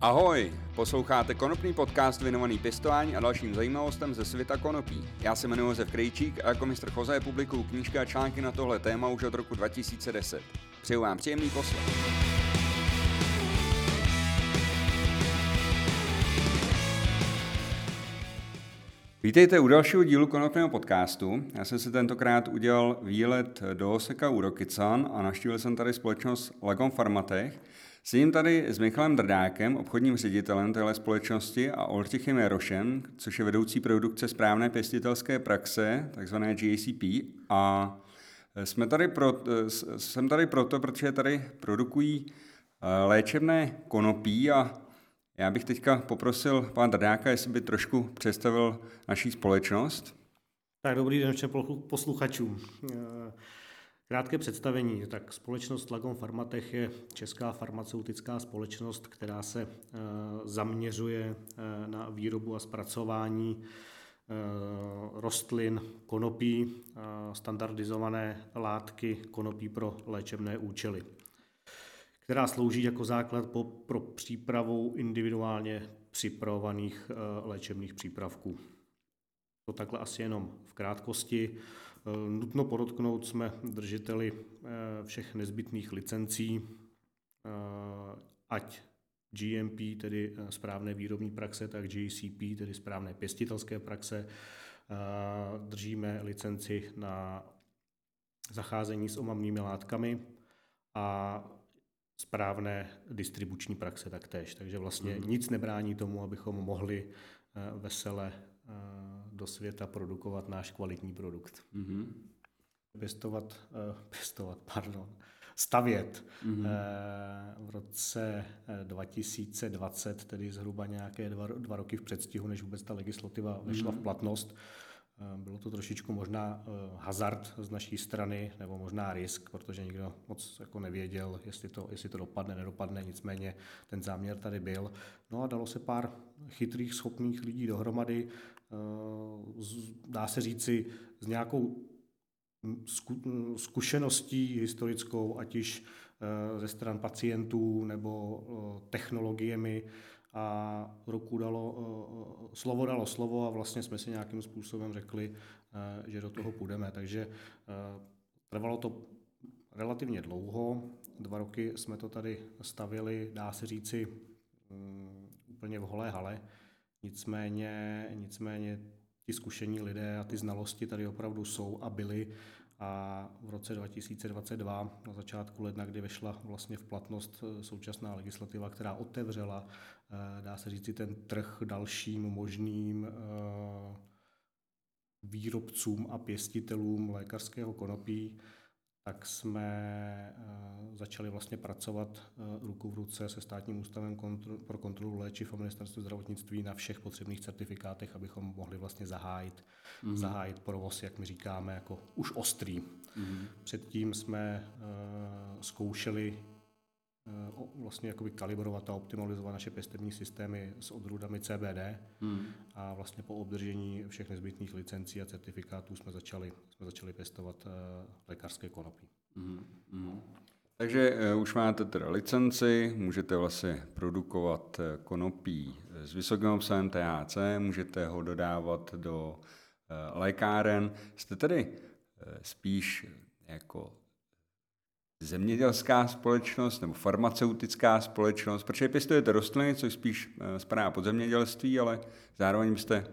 Ahoj, posloucháte konopný podcast věnovaný pěstování a dalším zajímavostem ze světa konopí. Já se jmenuji Josef Krejčík a jako mistr Choze publikuju knížky a články na tohle téma už od roku 2010. Přeju vám příjemný poslech. Vítejte u dalšího dílu konopného podcastu. Já jsem si tentokrát udělal výlet do Oseka u Rokycan a naštívil jsem tady společnost Legom Farmatech, Sedím tady s Michalem Drdákem, obchodním ředitelem téhle společnosti a Oltichem Jarošem, což je vedoucí produkce správné pěstitelské praxe, takzvané GACP. A jsme tady pro, jsem tady proto, protože tady produkují eh, léčebné konopí a já bych teďka poprosil pana Drdáka, jestli by trošku představil naší společnost. Tak dobrý den všem posluchačům. Krátké představení. Tak společnost Lagom Farmatech je česká farmaceutická společnost, která se eh, zaměřuje eh, na výrobu a zpracování eh, rostlin, konopí, standardizované látky konopí pro léčebné účely, která slouží jako základ pro přípravu individuálně připravovaných léčebných přípravků. To takhle asi jenom v krátkosti. Eh, nutno podotknout, jsme držiteli eh, všech nezbytných licencí, eh, ať GMP, tedy správné výrobní praxe, tak GCP, tedy správné pěstitelské praxe. Držíme licenci na zacházení s omamnými látkami a správné distribuční praxe taktéž. Takže vlastně mm. nic nebrání tomu, abychom mohli vesele do světa produkovat náš kvalitní produkt. Mm-hmm. Pěstovat, uh, pěstovat, pardon, stavět. Mm-hmm. Uh, v roce 2020, tedy zhruba nějaké dva, dva roky v předstihu, než vůbec ta legislativa vešla mm-hmm. v platnost, bylo to trošičku možná hazard z naší strany, nebo možná risk, protože nikdo moc jako nevěděl, jestli to, jestli to dopadne, nedopadne, nicméně ten záměr tady byl. No a dalo se pár chytrých, schopných lidí dohromady, dá se říci, s nějakou zkušeností historickou, ať již ze stran pacientů nebo technologiemi, a roku dalo, slovo dalo slovo a vlastně jsme si nějakým způsobem řekli, že do toho půjdeme. Takže trvalo to relativně dlouho, dva roky jsme to tady stavili, dá se říci, mm, úplně v holé hale. Nicméně, nicméně ti zkušení lidé a ty znalosti tady opravdu jsou a byly a v roce 2022, na začátku ledna, kdy vešla vlastně v platnost eh, současná legislativa, která otevřela, eh, dá se říct, ten trh dalším možným eh, výrobcům a pěstitelům lékařského konopí, tak jsme eh, začali vlastně pracovat eh, ruku v ruce se státním ústavem pro kontrolu léčiv a ministerstvu zdravotnictví na všech potřebných certifikátech, abychom mohli vlastně zahájit, mm. zahájit provoz, jak my říkáme, jako už ostrý. Mm. Předtím jsme uh, zkoušeli vlastně jakoby kalibrovat a optimalizovat naše pěstební systémy s odrůdami CBD mm. a vlastně po obdržení všech nezbytných licencí a certifikátů jsme začali jsme začali pěstovat uh, lékařské konopí. Mm-hmm. Takže uh, už máte teda licenci, můžete vlastně produkovat konopí s vysokým obsahem THC, můžete ho dodávat do lékáren. Jste tedy spíš jako zemědělská společnost nebo farmaceutická společnost, protože pěstujete rostliny, což spíš spadá pod zemědělství, ale zároveň byste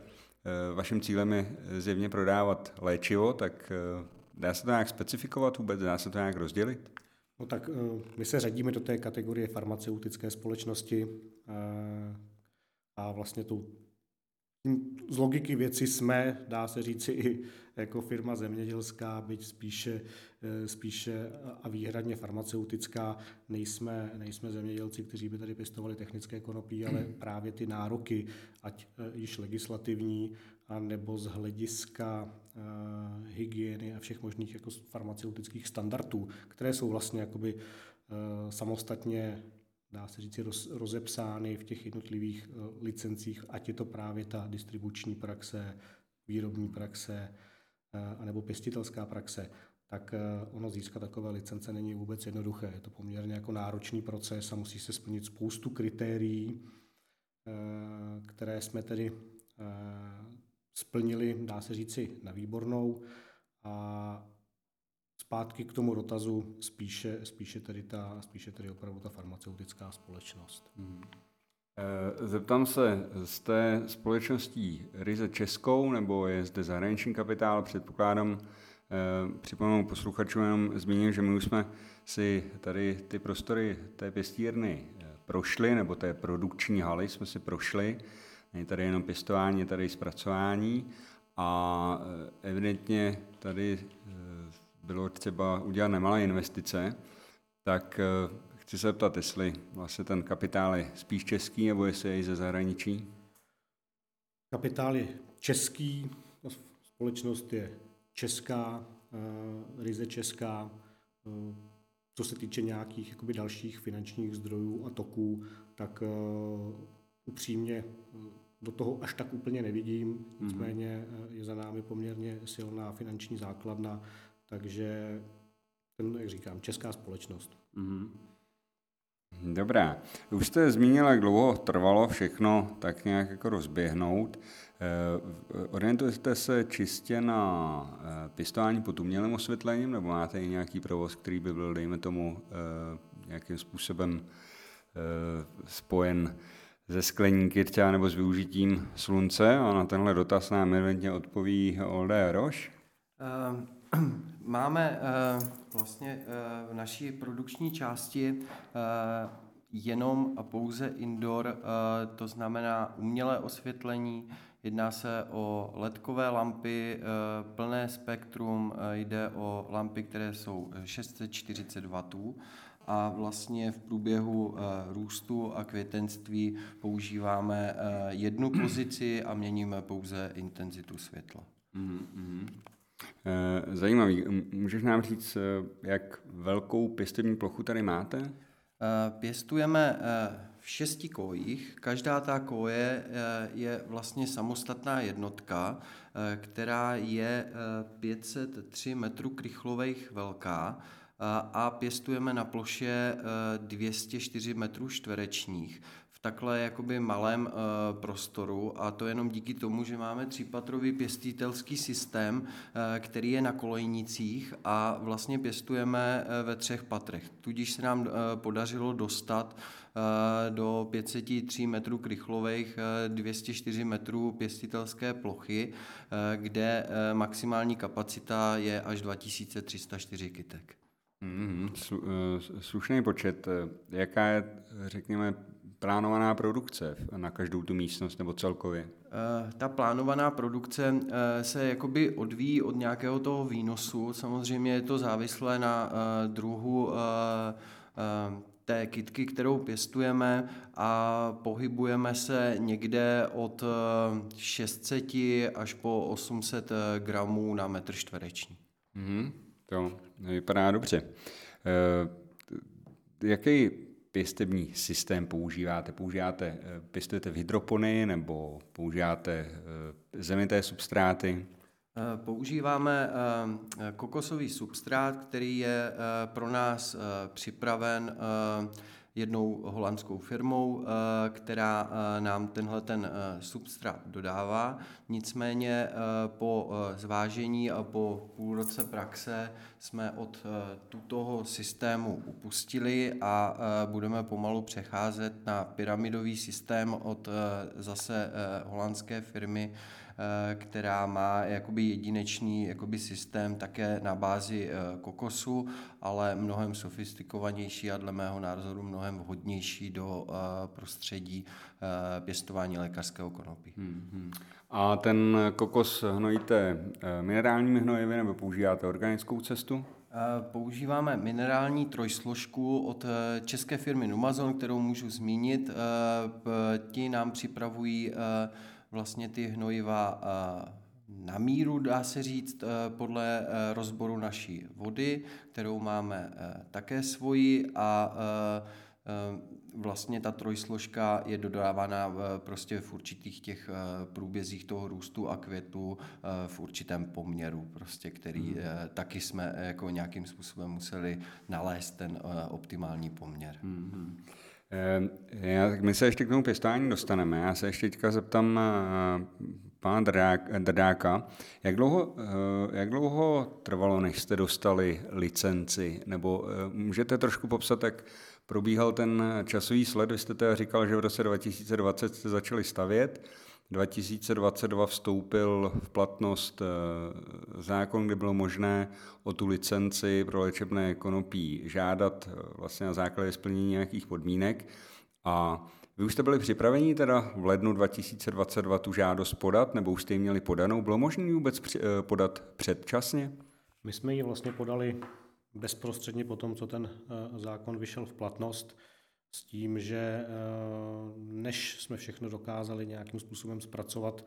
Eh, vaším cílem je zjevně prodávat léčivo, tak eh, dá se to nějak specifikovat vůbec, dá se to nějak rozdělit? No tak eh, my se řadíme do té kategorie farmaceutické společnosti a vlastně tou z logiky věci jsme, dá se říci, i jako firma zemědělská, byť spíše, spíše a výhradně farmaceutická. Nejsme, nejsme zemědělci, kteří by tady pěstovali technické konopí, ale právě ty nároky, ať již legislativní, a nebo z hlediska uh, hygieny a všech možných jako farmaceutických standardů, které jsou vlastně jakoby uh, samostatně dá se říct, roz, rozepsány v těch jednotlivých uh, licencích, ať je to právě ta distribuční praxe, výrobní praxe, uh, anebo pěstitelská praxe, tak ono získat takové licence není vůbec jednoduché. Je to poměrně jako náročný proces a musí se splnit spoustu kritérií, které jsme tedy splnili, dá se říci, na výbornou. A zpátky k tomu dotazu spíše, spíše, tedy, ta, spíše tedy opravdu ta farmaceutická společnost. Hmm. Zeptám se, jste společností ryze českou nebo je zde zahraniční kapitál? Předpokládám, eh, připomenu posluchačům jenom zmíním, že my už jsme si tady ty prostory té pěstírny eh, prošli, nebo té produkční haly jsme si prošli. Není tady jenom pěstování, je tady zpracování a evidentně tady bylo třeba udělat nemalé investice, tak eh, chci se zeptat, jestli vlastně ten kapitál je spíš český, nebo jestli je ze zahraničí? Kapitál je český, společnost je česká, eh, ryze česká. Eh, co se týče nějakých jakoby, dalších finančních zdrojů a toků, tak upřímně do toho až tak úplně nevidím. Mhm. Nicméně je za námi poměrně silná finanční základna, takže ten, jak říkám, česká společnost. Mm-hmm. Dobrá. Už jste zmínil, jak dlouho trvalo všechno tak nějak jako rozběhnout. Eh, orientujete se čistě na eh, pěstování pod umělým osvětlením, nebo máte i nějaký provoz, který by byl, dejme tomu, eh, nějakým způsobem spojen ze skleníky třeba nebo s využitím slunce? A na tenhle dotaz nám evidentně odpoví Olde Roš. Máme uh, vlastně uh, v naší produkční části uh, jenom a pouze indoor, to znamená umělé osvětlení, jedná se o ledkové lampy, plné spektrum, jde o lampy, které jsou 640 W a vlastně v průběhu růstu a květenství používáme jednu pozici a měníme pouze intenzitu světla. Mm-hmm. Eh, zajímavý. Můžeš nám říct, eh, jak velkou pěstební plochu tady máte? Eh, pěstujeme v šesti kojích. Každá ta koje je vlastně samostatná jednotka, která je 503 metrů krychlových velká a pěstujeme na ploše 204 metrů čtverečních takhle jakoby malém uh, prostoru a to jenom díky tomu, že máme třípatrový pěstitelský systém, uh, který je na kolejnicích a vlastně pěstujeme uh, ve třech patrech. Tudíž se nám uh, podařilo dostat uh, do 503 metrů krychlových, uh, 204 metrů pěstitelské plochy, uh, kde uh, maximální kapacita je až 2304 kytek. Mm-hmm. Slušný počet. Jaká je, řekněme, plánovaná produkce na každou tu místnost nebo celkově? Eh, ta plánovaná produkce eh, se jakoby odvíjí od nějakého toho výnosu. Samozřejmě je to závislé na eh, druhu té kitky, kterou pěstujeme a pohybujeme se někde od 600 až po 800 gramů na metr čtvereční. Mm-hmm, to vypadá dobře. Jaký pěstební systém používáte? Používáte, eh, pěstujete v hydropony nebo používáte eh, zemité substráty? Eh, používáme kokosový substrát, který je pro nás připraven jednou holandskou firmou, eh, která eh, nám tenhle ten eh, substrát dodává. Nicméně po zvážení a po půl roce praxe jsme od tutoho systému upustili a budeme pomalu přecházet na pyramidový systém od zase holandské firmy, která má jakoby jedinečný jakoby systém také na bázi eh, kokosu, ale mnohem sofistikovanější a dle mého názoru mnohem vhodnější do eh, prostředí pěstování lékařského konopí. Hmm, hmm. A ten kokos hnojíte minerálními hnojivy nebo používáte organickou cestu? Používáme minerální trojsložku od české firmy Numazon, kterou můžu zmínit. Ti nám připravují vlastně ty hnojiva eh, na míru, dá se říct, eh, podle eh, rozboru naší vody, kterou máme také svoji a vlastně ta trojsložka je dodávána prostě v určitých těch průbězích toho růstu a květu v určitém poměru, prostě, který hmm. taky jsme jako nějakým způsobem museli nalézt ten optimální poměr. Hmm. Já, my se ještě k tomu pěstování dostaneme. Já se ještě teďka zeptám pana Drdáka, jak dlouho, eh, jak dlouho trvalo, než jste dostali licenci? Nebo eh, můžete trošku popsat, jak probíhal ten časový sled? Vy jste teda říkal, že v roce 2020 jste začali stavět, 2022 vstoupil v platnost eh, zákon, kde bylo možné o tu licenci pro léčebné konopí žádat vlastně na základě splnění nějakých podmínek. A vy už jste byli připraveni teda v lednu 2022 tu žádost podat, nebo už jste ji měli podanou? Bylo možné vůbec eh, podat předčasně? My jsme ji vlastně podali bezprostředně po tom, co ten eh, zákon vyšel v platnost, s tím, že eh, než jsme všechno dokázali nějakým způsobem zpracovat,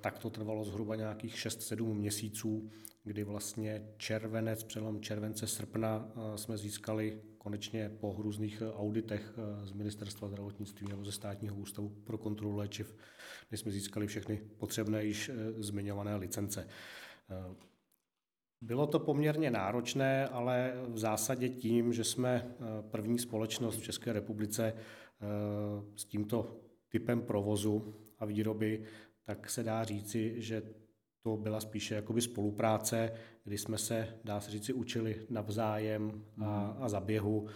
tak to trvalo zhruba nějakých 6-7 měsíců, kdy vlastně červenec, přelom července, srpna jsme získali konečně po různých eh, auditech eh, z Ministerstva zdravotnictví nebo ze státního ústavu pro kontrolu léčiv, kdy jsme získali všechny potřebné již eh, zmiňované licence. Bylo to poměrně náročné, ale v zásadě tím, že jsme první společnost v České republice s tímto typem provozu a výroby, tak se dá říci, že to byla spíše jakoby spolupráce, kdy jsme se, dá se říci, učili navzájem a, hmm. a za běhu.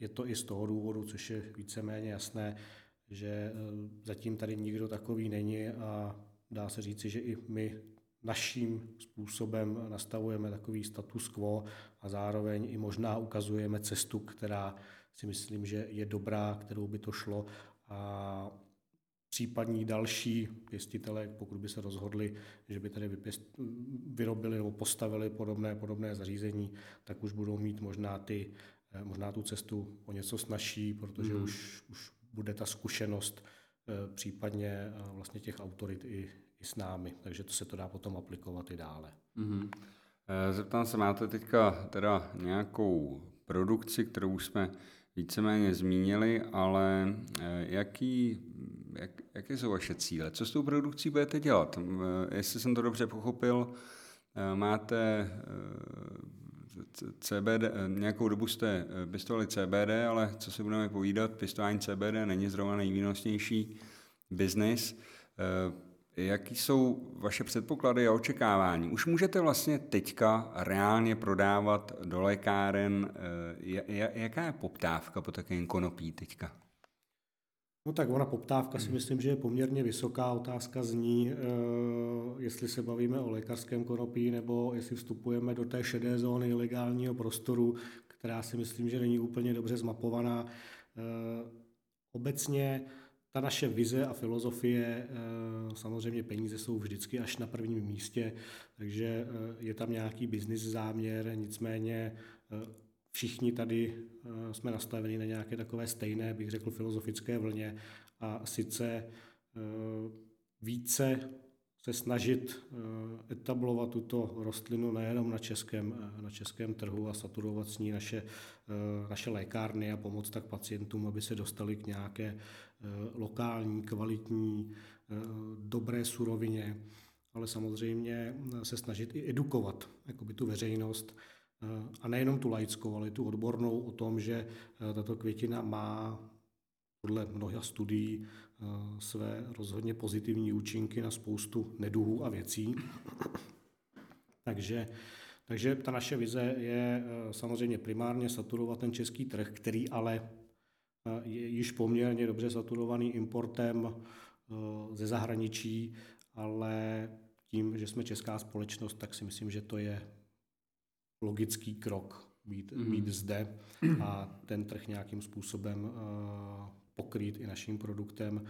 Je to i z toho důvodu, což je víceméně jasné, že zatím tady nikdo takový není a dá se říci, že i my naším způsobem nastavujeme takový status quo a zároveň i možná ukazujeme cestu, která si myslím, že je dobrá, kterou by to šlo a případní další pěstitele, pokud by se rozhodli, že by tady vypěst, vyrobili nebo postavili podobné, podobné zařízení, tak už budou mít možná, ty, eh, možná tu cestu o něco snažší, protože mm. už, už bude ta zkušenost eh, případně eh, vlastně těch autorit i, i s námi, takže to se to dá potom aplikovat i dále. Mm. Zeptám se, máte teďka teda nějakou produkci, kterou jsme víceméně zmínili, ale jaký jak, jaké jsou vaše cíle? Co s tou produkcí budete dělat? Jestli jsem to dobře pochopil, eh, máte eh, CBD, eh, nějakou dobu jste pěstovali CBD, ale co si budeme povídat, pěstování CBD není zrovna nejvýnosnější biznis. Jaký jsou vaše předpoklady a očekávání? Už můžete vlastně teďka reálně prodávat do lékáren. Jaká je poptávka po takovém konopí teďka? No tak ona poptávka si hmm. myslím, že je poměrně vysoká. Otázka zní, eh, jestli se bavíme o lékařském konopí nebo jestli vstupujeme do té šedé zóny ilegálního prostoru, která si myslím, že není úplně dobře zmapovaná. Eh, obecně ta naše vize a filozofie, eh, samozřejmě peníze jsou vždycky až na prvním místě, takže je tam nějaký biznis záměr, nicméně všichni tady eh, jsme nastaveni na nějaké takové stejné, bych řekl, filozofické vlně a sice eh, více se snažit eh, etablovat tuto rostlinu nejenom na českém, na českém trhu a saturovat s ní naše, naše lékárny a pomoct tak pacientům, aby se dostali k nějaké lokální, kvalitní, dobré surovině, ale samozřejmě se snažit i edukovat jakoby tu veřejnost, a nejenom tu laickou, ale i tu odbornou o tom, že eh, tato květina má podle mnoha studií eh, své rozhodně pozitivní účinky na spoustu neduhů a věcí. takže, takže ta naše vize je eh, samozřejmě primárně saturovat ten český trh, který ale již poměrně dobře saturovaný importem ze zahraničí, ale tím, že jsme česká společnost, tak si myslím, že to je logický krok být, mm. být zde a ten trh nějakým způsobem uh, pokrýt i naším produktem.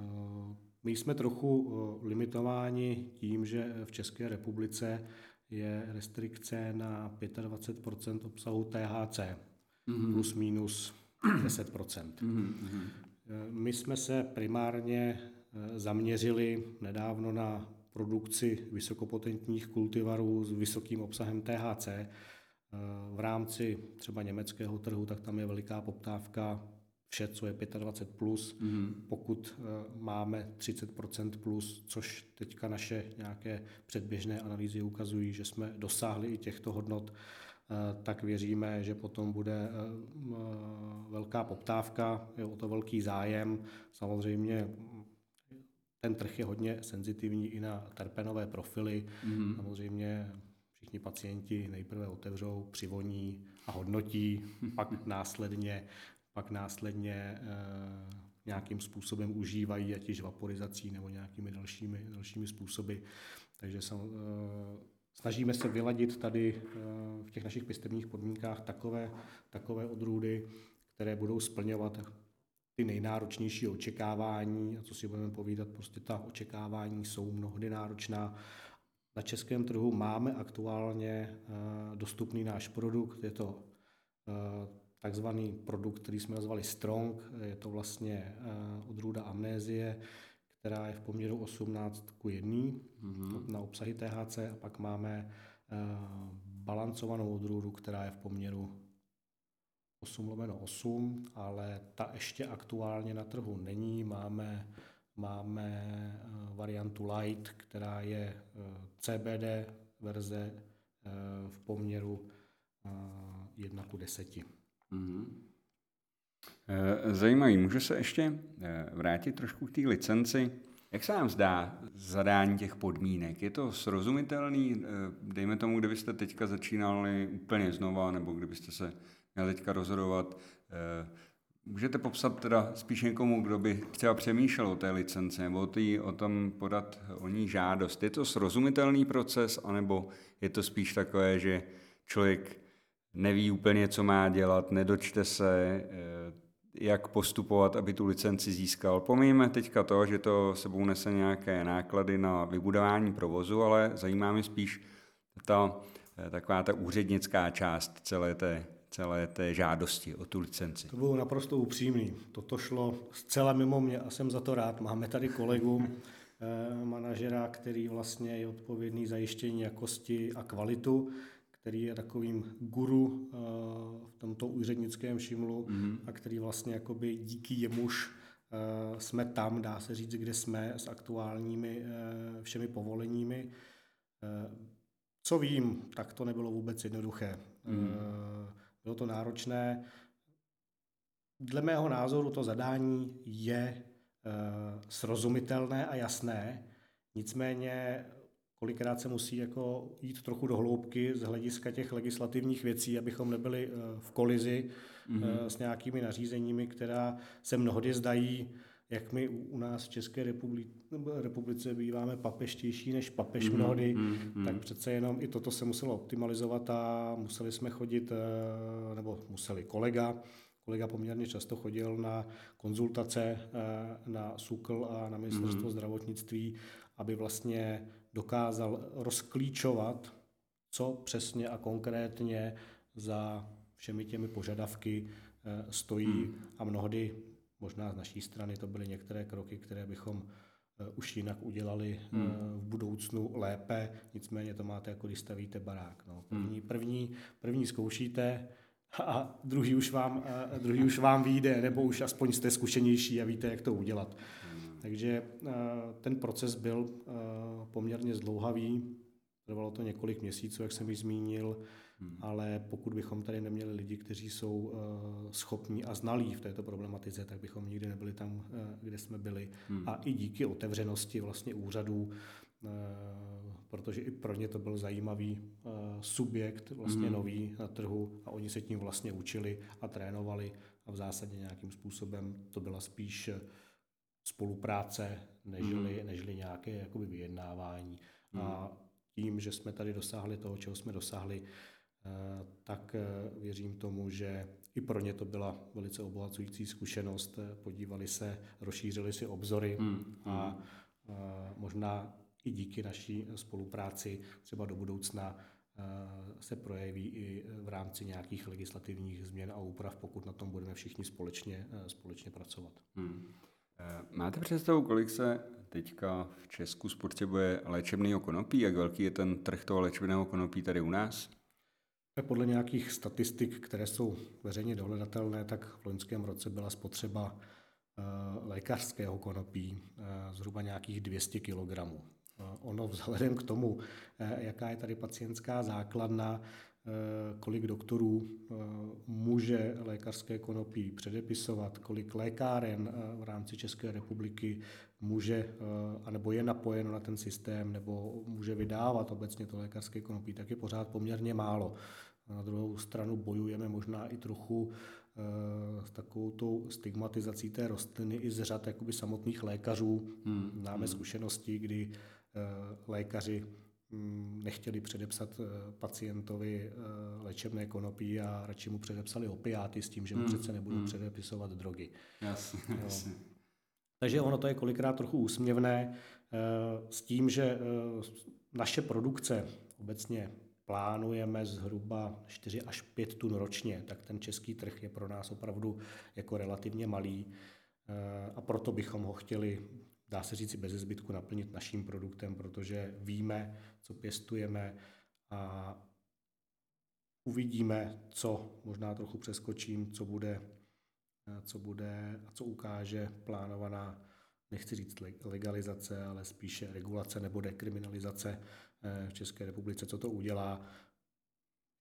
Uh, my jsme trochu uh, limitováni tím, že v České republice je restrikce na 25% obsahu THC mm. plus minus 10 mm. My jsme se primárně zaměřili nedávno na produkci vysokopotentních kultivarů s vysokým obsahem THC V rámci třeba německého trhu, tak tam je veliká poptávka vše, co je 25 plus. Mm-hmm. Pokud uh, máme 30% plus, což teďka naše nějaké předběžné analýzy ukazují, že jsme dosáhli i těchto hodnot, tak věříme, že potom bude uh, velká poptávka, je o to velký zájem. Samozřejmě ten trh je hodně senzitivní i na terpenové profily. Mm-hmm. Samozřejmě všichni pacienti nejprve otevřou, přivoní a hodnotí, pak následně pak následně eh, nějakým způsobem užívají, ať již vaporizací nebo nějakými dalšími, dalšími způsoby. Takže sam, eh, snažíme se vyladit tady eh, v těch našich pěstebních podmínkách takové, takové odrůdy, které budou splňovat ty nejnáročnější očekávání, a co si budeme povídat, prostě ta očekávání jsou mnohdy náročná. Na českém trhu máme aktuálně dostupný náš produkt, je to takzvaný produkt, který jsme nazvali Strong. Je to vlastně eh, odrůda amnézie, která je v poměru 18 k 1 mm-hmm. Na obsahy THC a pak máme eh, balancovanou odrůdu, která je v poměru 8 lomeno 8, ale ta ještě aktuálně na trhu není. Máme, máme eh, variantu Light, která je CBD verze v poměru 1 k 10. Mm-hmm. Zajímavý. Můžu se ještě eh, vrátit trošku k té licenci. Jak se nám zdá zadání těch podmínek? Je to srozumitelný? Eh, dejme tomu, kdybyste teďka začínali úplně znova, nebo kdybyste se měli teďka rozhodovat. Můžete popsat teda spíš někomu, kdo by třeba přemýšlel o té licenci, nebo tý, o tom podat o ní žádost. Je to srozumitelný proces, anebo je to spíš takové, že člověk neví úplně, co má dělat, nedočte se, eh, jak postupovat, aby tu licenci získal. Pomíjeme teďka to, že to sebou nese nějaké náklady na vybudování provozu, ale zajímá mě spíš ta eh, taková ta úřednická část celé té, celé té žádosti o tu licenci. To bylo naprosto upřímný. Toto šlo zcela mimo mě a jsem za to rád. Máme tady kolegu, eh, manažera, který vlastně je odpovědný za jištění jakosti a kvalitu který je takovým guru eh, v tomto úřednickém šimlu mm-hmm. a který vlastně jakoby díky jemuž eh, jsme tam, dá se říct, kde jsme s aktuálními eh, všemi povoleními. Co vím, tak to nebylo vůbec jednoduché. Mm. Bylo to náročné. Dle mého názoru to zadání je srozumitelné a jasné, nicméně kolikrát se musí jako jít trochu do hloubky z hlediska těch legislativních věcí, abychom nebyli eh, v kolizi mm-hmm. s nějakými nařízeními, která se mnohdy zdají, jak my u nás v České republice, republice býváme papeštější než papež mm-hmm. mnohdy, mm-hmm. tak přece jenom i toto se muselo optimalizovat a museli jsme chodit, eh, nebo museli kolega, kolega poměrně často chodil na konzultace na SUKL a na ministerstvo mm-hmm. zdravotnictví, aby vlastně dokázal rozklíčovat, co přesně a konkrétně za všemi těmi požadavky eh, stojí hmm. a mnohdy, možná z naší strany, to byly některé kroky, které bychom eh, už jinak udělali eh, hmm. v budoucnu lépe, nicméně to máte, jako když stavíte barák. No. Hmm. První, první, první zkoušíte a druhý už, vám, druhý už vám vyjde, nebo už aspoň jste zkušenější a víte, jak to udělat. Takže eh, ten proces byl eh, poměrně zdlouhavý, trvalo to několik měsíců, jak jsem již zmínil, hmm. ale pokud bychom tady neměli lidi, kteří jsou eh, schopní a znalí v této problematice, tak bychom nikdy nebyli tam, kde jsme byli. Hmm. A i díky otevřenosti vlastně úřadů, protože i pro ně to byl zajímavý subjekt, vlastně hmm. nový na trhu a oni se tím vlastně učili a trénovali a v zásadě nějakým způsobem to byla spíš spolupráce, nežli, mm. nežli nějaké jakoby vyjednávání. Mm. A tím, že jsme tady dosáhli toho, čeho jsme dosáhli, eh, tak eh, věřím tomu, že i pro ně to byla velice obohacující zkušenost. Podívali se, rozšířili si obzory mm. a možná i díky naší spolupráci třeba do budoucna eh, se projeví i v rámci nějakých legislativních změn a úprav, pokud na tom budeme všichni společně, společně pracovat. Hmm. Eh, máte představu, kolik se teďka v Česku spotřebuje léčebného konopí? Jak velký je ten trh toho léčebného konopí tady u nás? Podle nějakých statistik, které jsou veřejně dohledatelné, tak v loňském roce byla spotřeba eh, lékařského konopí eh, zhruba nějakých 200 kg. Eh, ono vzhledem k tomu, jaká je tady pacientská základna, kolik doktorů může lékařské konopí předepisovat, kolik lékáren v rámci České republiky může, anebo je napojeno na ten systém, nebo může vydávat obecně to lékařské konopí, tak je pořád poměrně málo. Na druhou stranu bojujeme možná i trochu eh, s takovou tou stigmatizací té rostliny i z řad jakoby samotných lékařů. Hmm. Máme hmm. zkušenosti, kdy eh, lékaři hm, nechtěli předepsat eh, pacientovi léčebné konopí a radši mu předepsali opiáty s tím, že mu hmm. přece nebudou hmm. předepisovat drogy. Jasně, jasně. Takže ono to je kolikrát trochu úsměvné s tím, že naše produkce obecně plánujeme zhruba 4 až 5 tun ročně, tak ten český trh je pro nás opravdu jako relativně malý eh, a proto bychom ho chtěli, dá se říci, bez zbytku naplnit naším produktem, protože víme, co pěstujeme a uvidíme, co, možná trochu přeskočím, co bude, co bude a co ukáže plánovaná, nechci říct legalizace, ale spíše regulace nebo dekriminalizace Eh, v České republice, co to udělá.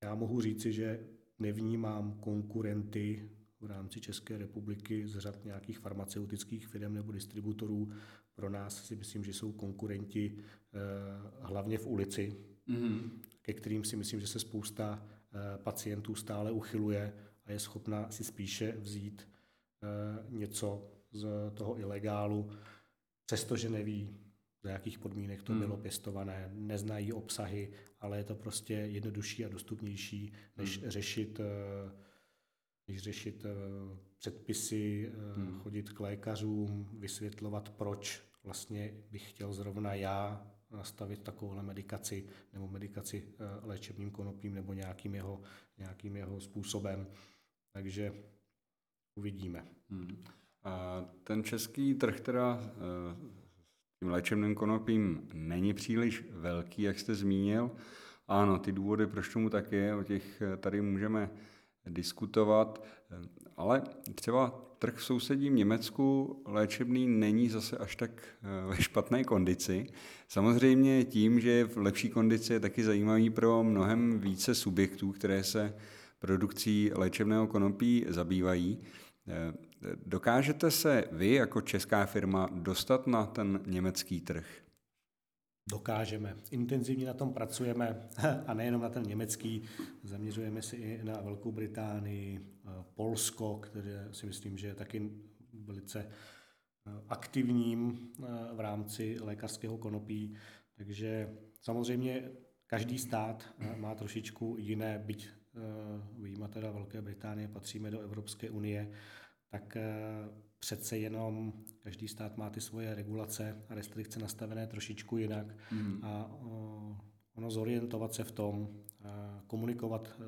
Já mohu říci, že nevnímám konkurenty v rámci České republiky z řad nějakých farmaceutických firm nebo distributorů. Pro nás si myslím, že jsou konkurenti eh, hlavně v ulici, mm-hmm. ke kterým si myslím, že se spousta eh, pacientů stále uchyluje a je schopna si spíše vzít něco z toho ilegálu, přestože neví, za jakých podmínek to hmm. bylo pěstované, neznají obsahy, ale je to prostě jednodušší a dostupnější, než hmm. řešit eh, než řešit eh, předpisy, eh, hmm. chodit k lékařům, vysvětlovat, proč vlastně bych chtěl zrovna já nastavit takovouhle medikaci nebo medikaci léčebným konopím nebo nějakým jeho, nějakým jeho způsobem. Takže uvidíme. Hmm. A ten český trh teda tím léčebným konopím není příliš velký, jak jste zmínil. Ano, ty důvody, proč tomu tak je, o těch eh, tady můžeme diskutovat, eh, ale třeba trh v sousedním Německu léčebný není zase až tak eh, ve špatné kondici. Samozřejmě tím, že je v lepší kondici, je taky zajímavý pro mnohem více subjektů, které se produkcí léčebného konopí zabývají. Dokážete se vy jako česká firma dostat na ten německý trh? Dokážeme. Intenzivně na tom pracujeme a nejenom na ten německý. Zaměřujeme se i na Velkou Británii, Polsko, které si myslím, že je taky velice eh, aktivním eh, v rámci lékařského konopí. Takže samozřejmě každý stát eh, má trošičku jiné, byť vyjíma teda Velké Británie, patříme do Evropské unie, tak eh, přece jenom každý stát má ty svoje regulace a restrikce nastavené trošičku jinak mm. a ono zorientovat se v tom, komunikovat eh,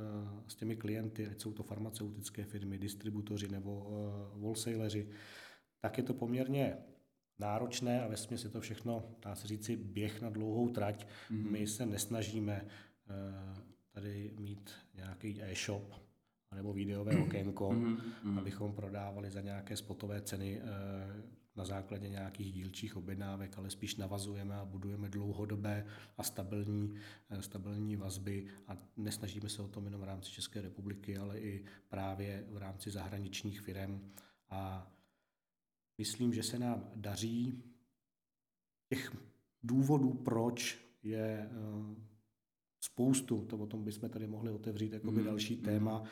s těmi klienty, ať jsou to farmaceutické firmy, distributoři nebo eh, wholesaleri, tak je to poměrně náročné a ve je to všechno, dá se říci, běh na dlouhou trať. Mm. My se nesnažíme tady mít nějaký e-shop, nebo videové okénko, mm-hmm. abychom prodávali za nějaké spotové ceny eh, na základě nějakých dílčích objednávek, ale spíš navazujeme a budujeme dlouhodobé a stabilní, eh, stabilní vazby. A nesnažíme se o tom jenom v rámci České republiky, ale i právě v rámci zahraničních firm a myslím, že se nám daří. Těch důvodů, proč je eh, spoustu, to o tom bychom tady mohli otevřít jako by další téma,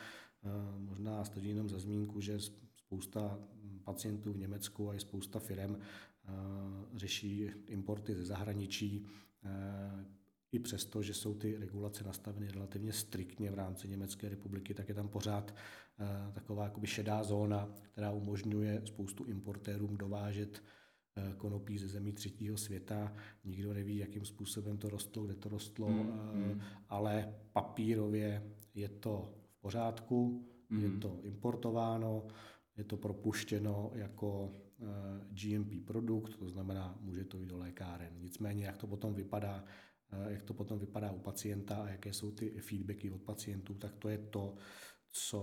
možná stačí jenom za zmínku, že spousta pacientů v Německu a i spousta firm eh, řeší importy ze zahraničí, eh, i přesto, že jsou ty regulace nastaveny relativně striktně v rámci Německé republiky, tak je tam pořád taková jakoby šedá zóna, která umožňuje spoustu importérům dovážet konopí ze zemí třetího světa. Nikdo neví, jakým způsobem to rostlo, kde to rostlo, hmm, hmm. ale papírově je to pořádku, mm. je mhm. to importováno, je to propuštěno jako eh, GMP produkt, to znamená, může to jít do lékáren. Nicméně, jak to potom vypadá jak to potom vypadá u pacienta a jaké jsou ty feedbacky od pacientů, tak to je to, co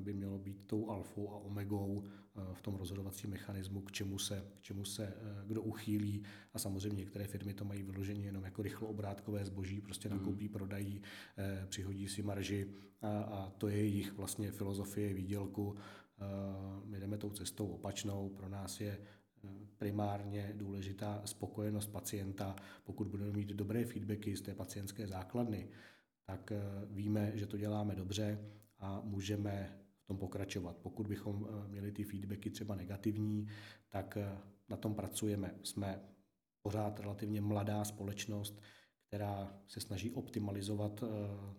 by mělo být tou alfou a omegou eh, v tom rozhodovacím mechanismu, k čemu se, k čemu se eh, kdo uchýlí. A samozřejmě některé firmy to mají vyloženě jenom jako rychlo obrátkové zboží, prostě hmm. nakoupí, prodají, eh, přihodí si marži a, a to je jejich vlastně filozofie výdělku. My jdeme tou cestou opačnou. Pro nás je primárně důležitá spokojenost pacienta. Pokud budeme mít dobré feedbacky z té pacientské základny, tak víme, že to děláme dobře a můžeme tom pokračovat. Pokud bychom eh, měli ty feedbacky třeba negativní, tak eh, na tom pracujeme. Jsme pořád relativně mladá společnost, která se snaží optimalizovat eh,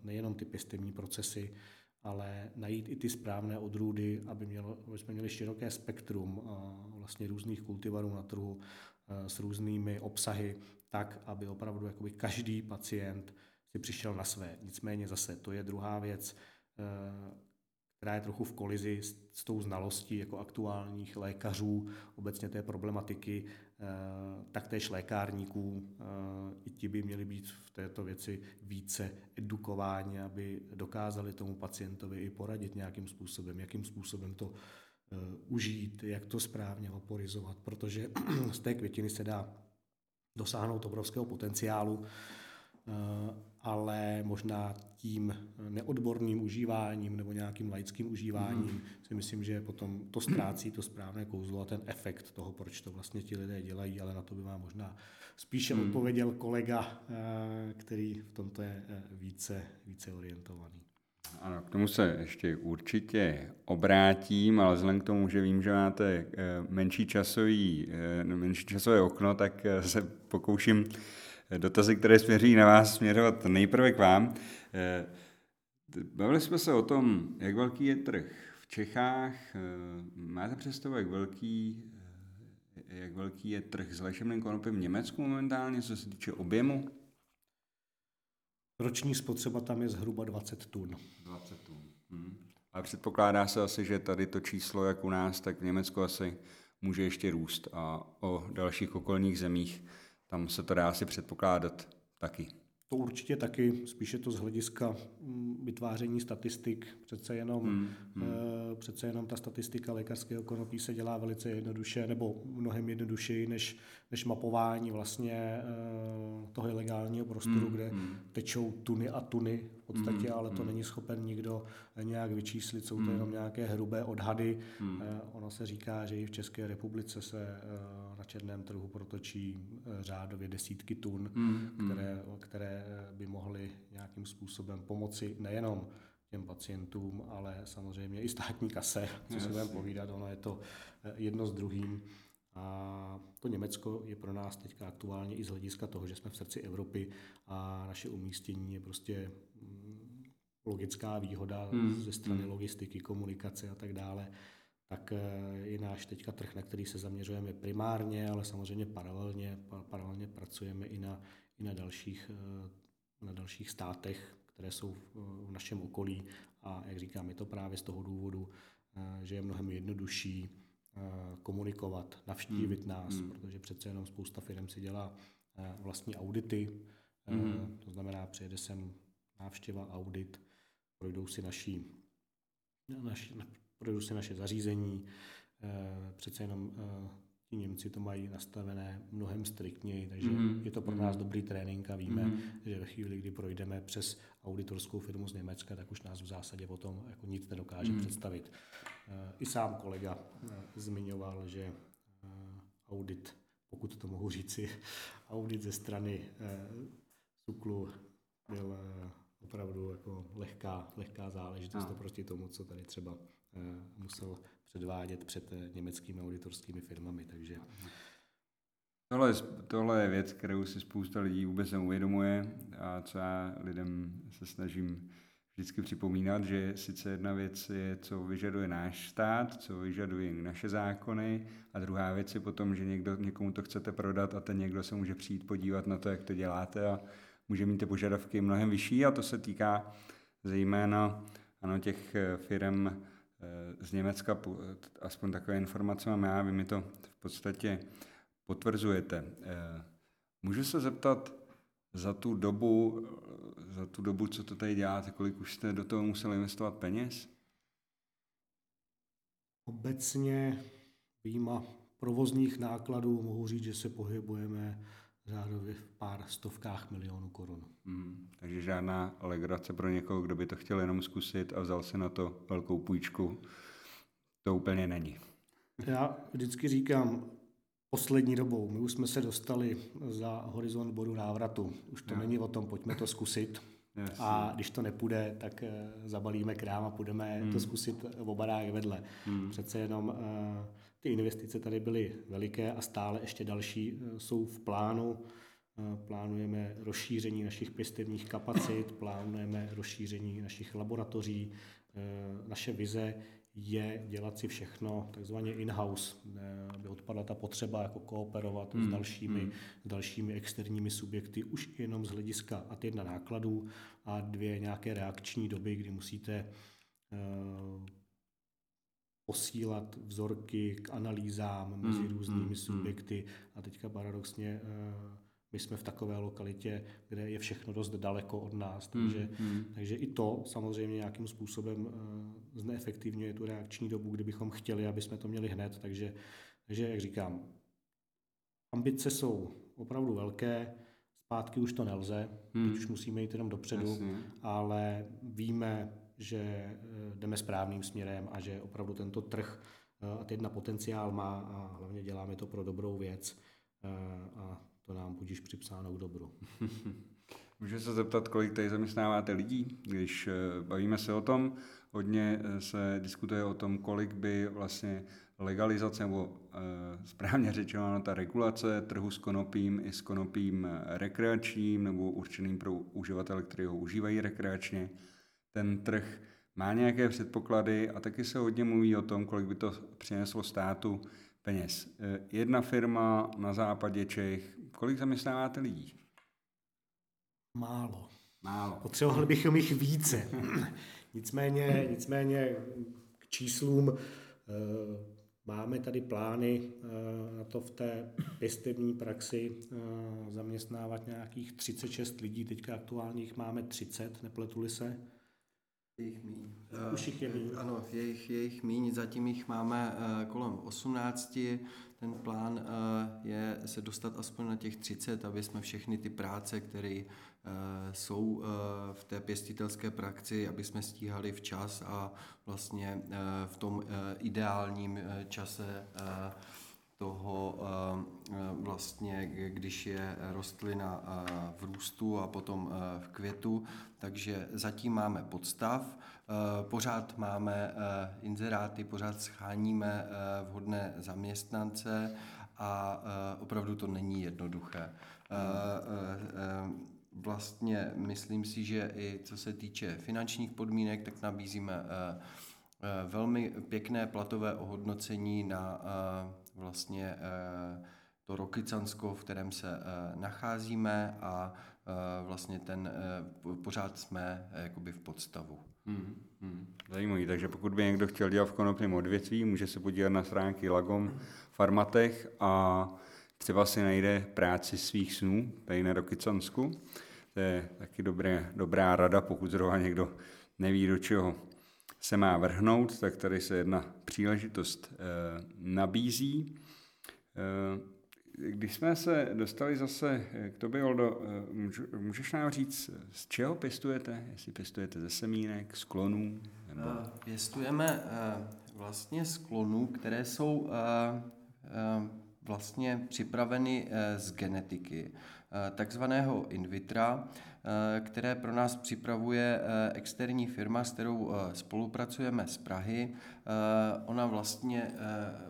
nejenom ty pěstevní procesy, ale najít i ty správné odrůdy, aby, mělo, aby jsme měli široké spektrum vlastně různých kultivarů na trhu s různými obsahy, tak, aby opravdu jakoby každý pacient si přišel na své. Nicméně zase to je druhá věc, která je trochu v kolizi s, s tou znalostí jako aktuálních lékařů, obecně té problematiky, eh, taktéž lékárníků. Eh, I ti by měli být v této věci více edukováni, aby dokázali tomu pacientovi i poradit nějakým způsobem, jakým způsobem to eh, užít, jak to správně vaporizovat, protože z té květiny se dá dosáhnout obrovského potenciálu, ale možná tím neodborným užíváním nebo nějakým laickým užíváním mm. si myslím, že potom to ztrácí to správné kouzlo a ten efekt toho, proč to vlastně ti lidé dělají, ale na to by vám možná spíše mm. odpověděl kolega, eh, který v tomto je eh, více, více orientovaný. Ano, k tomu se ještě určitě obrátím, ale vzhledem k tomu, že vím, že máte eh, menší, časový, menší časové okno, tak se pokouším dotazy, které směří na vás, směřovat nejprve k vám. Eh, bavili jsme se o tom, jak velký je trh v Čechách. Eh, máte představu, jak velký, eh, jak velký je trh s léčebným konopím v Německu momentálně, co se týče objemu? Roční spotřeba tam je zhruba 20 tun. 20 tun. Hmm. Ale předpokládá se asi, že tady to číslo, jak u nás, tak v Německu asi může ještě růst a o dalších okolních zemích tam se to dá asi předpokládat taky. To určitě taky, spíše to z hlediska mm, vytváření statistik. Přece jenom, hmm, hmm. E, přece jenom ta statistika lékařského konopí se dělá velice jednoduše, nebo mnohem jednodušeji než, než mapování vlastně e, toho ilegálního prostoru, hmm, kde hmm. tečou tuny a tuny v podstatě, hmm, ale to hmm. není schopen nikdo nějak vyčíslit, jsou to hmm. jenom nějaké hrubé odhady. E, ono se říká, že i v České republice se e, na černém trhu protočí řádově desítky tun, hmm. které, které by mohly nějakým způsobem pomoci nejenom těm pacientům, ale samozřejmě i státní kase, co si budeme povídat, ono je to eh, jedno s druhým. A to Německo je pro nás teďka aktuálně i z hlediska toho, že jsme v srdci Evropy a naše umístění je prostě mm, logická výhoda hmm. ze strany hmm. logistiky, komunikace a tak dále, tak eh, je náš teďka trh, na který se zaměřujeme primárně, ale samozřejmě paralelně, paralelně pracujeme i na i na dalších, eh, na dalších státech, které jsou v našem okolí. A jak říkám, je to právě z toho důvodu, eh, že je mnohem jednodušší komunikovat, navštívit hmm. nás, hmm. protože přece jenom spousta firm si dělá vlastní audity, hmm. to znamená, přijede sem návštěva, audit, projdou si naší, naši, projdou si naše zařízení, přece jenom Němci to mají nastavené mnohem striktněji, takže mm-hmm. je to pro nás dobrý trénink a víme, mm-hmm. že ve chvíli, kdy projdeme přes auditorskou firmu z Německa, tak už nás v zásadě potom jako nic nedokáže mm-hmm. představit. Eh, I sám kolega eh, zmiňoval, že eh, audit, pokud to mohu říci, audit ze strany SUKLu byl opravdu jako lehká, lehká záležitost no. oproti tomu, co tady třeba musel předvádět před eh, německými auditorskými firmami. Takže Tohle, tohle je věc, kterou si spousta lidí vůbec neuvědomuje a co já lidem se snažím vždycky připomínat, že sice jedna věc je, co vyžaduje náš stát, co vyžadují naše zákony a druhá věc je potom, že někdo, někomu to chcete prodat a ten někdo se může přijít podívat na to, jak to děláte a může mít ty požadavky mnohem vyšší a to se týká zejména ano, těch eh, firm, z Německa, aspoň takové informace mám já, vy mi to v podstatě potvrzujete. Můžu se zeptat, za tu dobu, za tu dobu, co to tady děláte, kolik už jste do toho museli investovat peněz? Obecně výjima provozních nákladů mohu říct, že se pohybujeme řádově v pár stovkách milionů korun. Hmm, takže žádná legrace pro někoho, kdo by to chtěl jenom zkusit a vzal si na to velkou půjčku, to úplně není. Já vždycky říkám, poslední dobou, my už jsme se dostali za horizont bodu návratu. Už to no. není o tom, pojďme to zkusit. Jasně. A když to nepůjde, tak eh, zabalíme krám a půjdeme hmm. to zkusit v obarách vedle. Hmm. Přece jenom uh, ty investice tady byly veliké a stále ještě další uh, jsou v plánu. Uh, plánujeme rozšíření našich pěstebních kapacit, plánujeme rozšíření našich laboratoří. Naše vize je dělat si všechno takzvaně in-house, aby odpadla ta potřeba jako kooperovat hmm. s, dalšími, hmm. s dalšími externími subjekty, už jenom z hlediska a jedna nákladů a dvě nějaké reakční doby, kdy musíte posílat vzorky k analýzám mezi hmm. různými hmm. subjekty a teďka paradoxně uh, my jsme v takové lokalitě, kde je všechno dost daleko od nás, hmm, takže, hmm. takže i to samozřejmě nějakým způsobem uh, zneefektivňuje tu reakční dobu, kdybychom chtěli, aby jsme to měli hned. Takže, takže jak říkám, ambice jsou opravdu velké, zpátky už to nelze, hmm. teď už musíme jít jenom dopředu, Jasně. ale víme, že eh, jdeme správným směrem a že opravdu tento trh eh, a teď na potenciál má a hlavně děláme to pro dobrou věc a to nám budíš připsáno k dobru. Můžu se zeptat, kolik tady zaměstnáváte lidí, když eh, bavíme se o tom, hodně eh, se diskutuje o tom, kolik by vlastně legalizace, nebo správně řečeno ta regulace trhu s konopím i s konopím rekreačním nebo určeným pro uživatele, kteří ho užívají rekreačně, ten trh má nějaké předpoklady a taky se hodně mluví o tom, kolik by to přineslo státu peněz. Jedna firma na západě Čech Kolik zaměstnáváte lidí? Málo. Málo. Potřebovali bychom jich více. nicméně, nicméně k číslům eh, máme tady plány eh, na to v té pěstební praxi eh, zaměstnávat nějakých 36 lidí. Teďka aktuálních máme 30, nepletuli se. Jejich míň. Už jich je míň. Ano, jejich, jejich míň, zatím jich máme kolem 18 ten plán eh, je se dostat aspoň na těch 30, aby jsme všechny ty práce, které eh, jsou eh, v té pěstitelské praxi, aby jsme stíhali včas a vlastně v tom ideálním čase toho vlastně, když je rostlina v růstu a potom v květu. Takže zatím máme podstav, pořád máme inzeráty, pořád scháníme vhodné zaměstnance a opravdu to není jednoduché. Vlastně myslím si, že i co se týče finančních podmínek, tak nabízíme velmi pěkné platové ohodnocení na vlastně eh, to Rokycansko, v kterém se eh, nacházíme a eh, vlastně ten pořád jsme jakoby v podstavu. Hmm, hmm. Zajímavý, takže pokud by někdo chtěl dělat v konopném odvětví, může se podívat na stránky Lagom Farmatech a třeba si najde práci svých snů tady na Rokycansku. To je taky dobré, dobrá rada, pokud zrovna někdo neví, do čeho se má vrhnout, tak tady se jedna příležitost e, nabízí. E, když jsme se dostali zase k tobě, Oldo, můžeš nám říct, z čeho pěstujete? Jestli pěstujete ze semínek, sklonů? Nebo... Pěstujeme vlastně sklonů, které jsou vlastně připraveny z genetiky, takzvaného in vitra, Eh, které pro nás připravuje eh, externí firma, s kterou eh, spolupracujeme z Prahy. Ona vlastně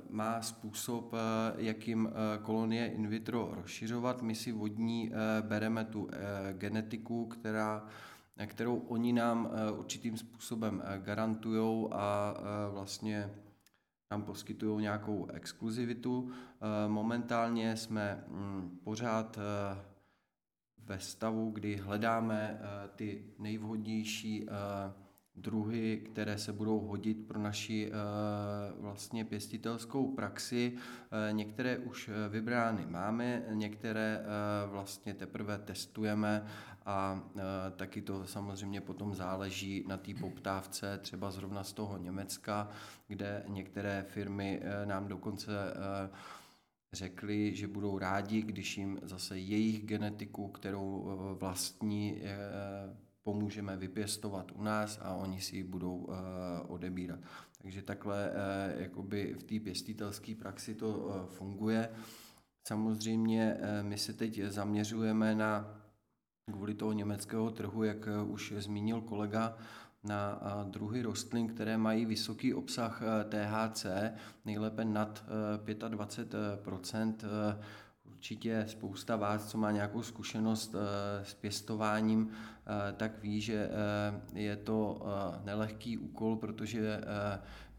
má způsob, jakým kolonie in vitro rozšiřovat. My si vodní bereme tu genetiku, která kterou oni nám určitým způsobem garantují a vlastně nám poskytují nějakou exkluzivitu. Momentálně jsme mm, pořád ve stavu, kdy hledáme eh, ty nejvhodnější eh, druhy, které se budou hodit pro naši vlastně pěstitelskou praxi. Některé už vybrány máme, některé vlastně teprve testujeme a taky to samozřejmě potom záleží na té poptávce, třeba zrovna z toho Německa, kde některé firmy nám dokonce řekli, že budou rádi, když jim zase jejich genetiku, kterou eh, vlastní, eh, pomůžeme vypěstovat u nás a oni si ji budou eh, odebírat. Takže takhle jakoby v té pěstitelské praxi to funguje. Samozřejmě my se teď zaměřujeme na kvůli toho německého trhu, jak už zmínil kolega, na druhy rostlin, které mají vysoký obsah THC, nejlépe nad 25 e, e, Určitě spousta vás, co má nějakou zkušenost s pěstováním, tak ví, že je to nelehký úkol, protože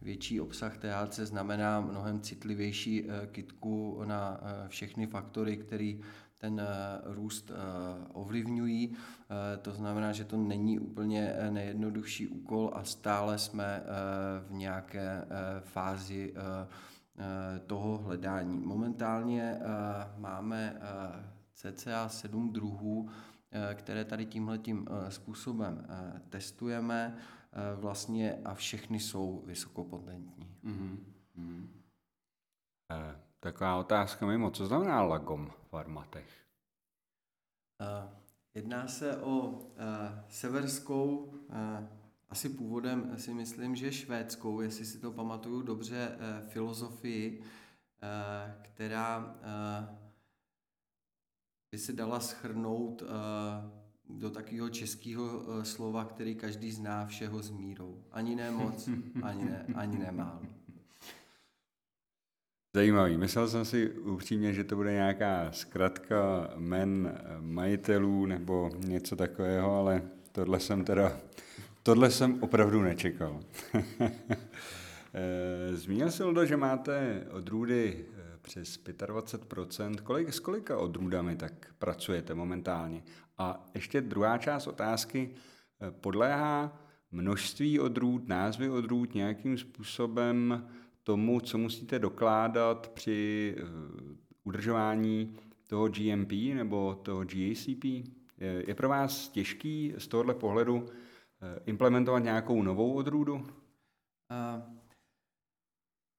větší obsah THC znamená mnohem citlivější kytku na všechny faktory, které ten eh, růst eh, ovlivňují. Eh, to znamená, že to není úplně nejjednodušší úkol a stále jsme v nějaké fázi toho hledání. Momentálně máme cca 7 druhů, které tady tímhletím způsobem testujeme vlastně a všechny jsou vysokopotentní. Mm-hmm. Mm-hmm. Taková otázka mimo, co znamená lagom v armatech? Jedná se o severskou, asi původem si myslím, že švédskou, jestli si to pamatuju dobře, filozofii, která by se dala schrnout uh, do takového českého uh, slova, který každý zná všeho s mírou. Ani ne moc, ani ne, ani ne málo. Zajímavý. Myslel jsem si upřímně, že to bude nějaká zkratka men majitelů nebo něco takového, ale tohle jsem teda, tohle jsem opravdu nečekal. Eh, zmínil jsi, Ldo, že máte odrůdy eh, přes 25%. Kolik, s kolika odrůdami tak pracujete momentálně? A ještě druhá část otázky. Eh, podléhá množství odrůd, názvy odrůd nějakým způsobem tomu, co musíte dokládat při eh, udržování toho GMP nebo toho GACP? Je, pro vás těžký z tohohle pohledu eh, implementovat nějakou novou odrůdu? Uh,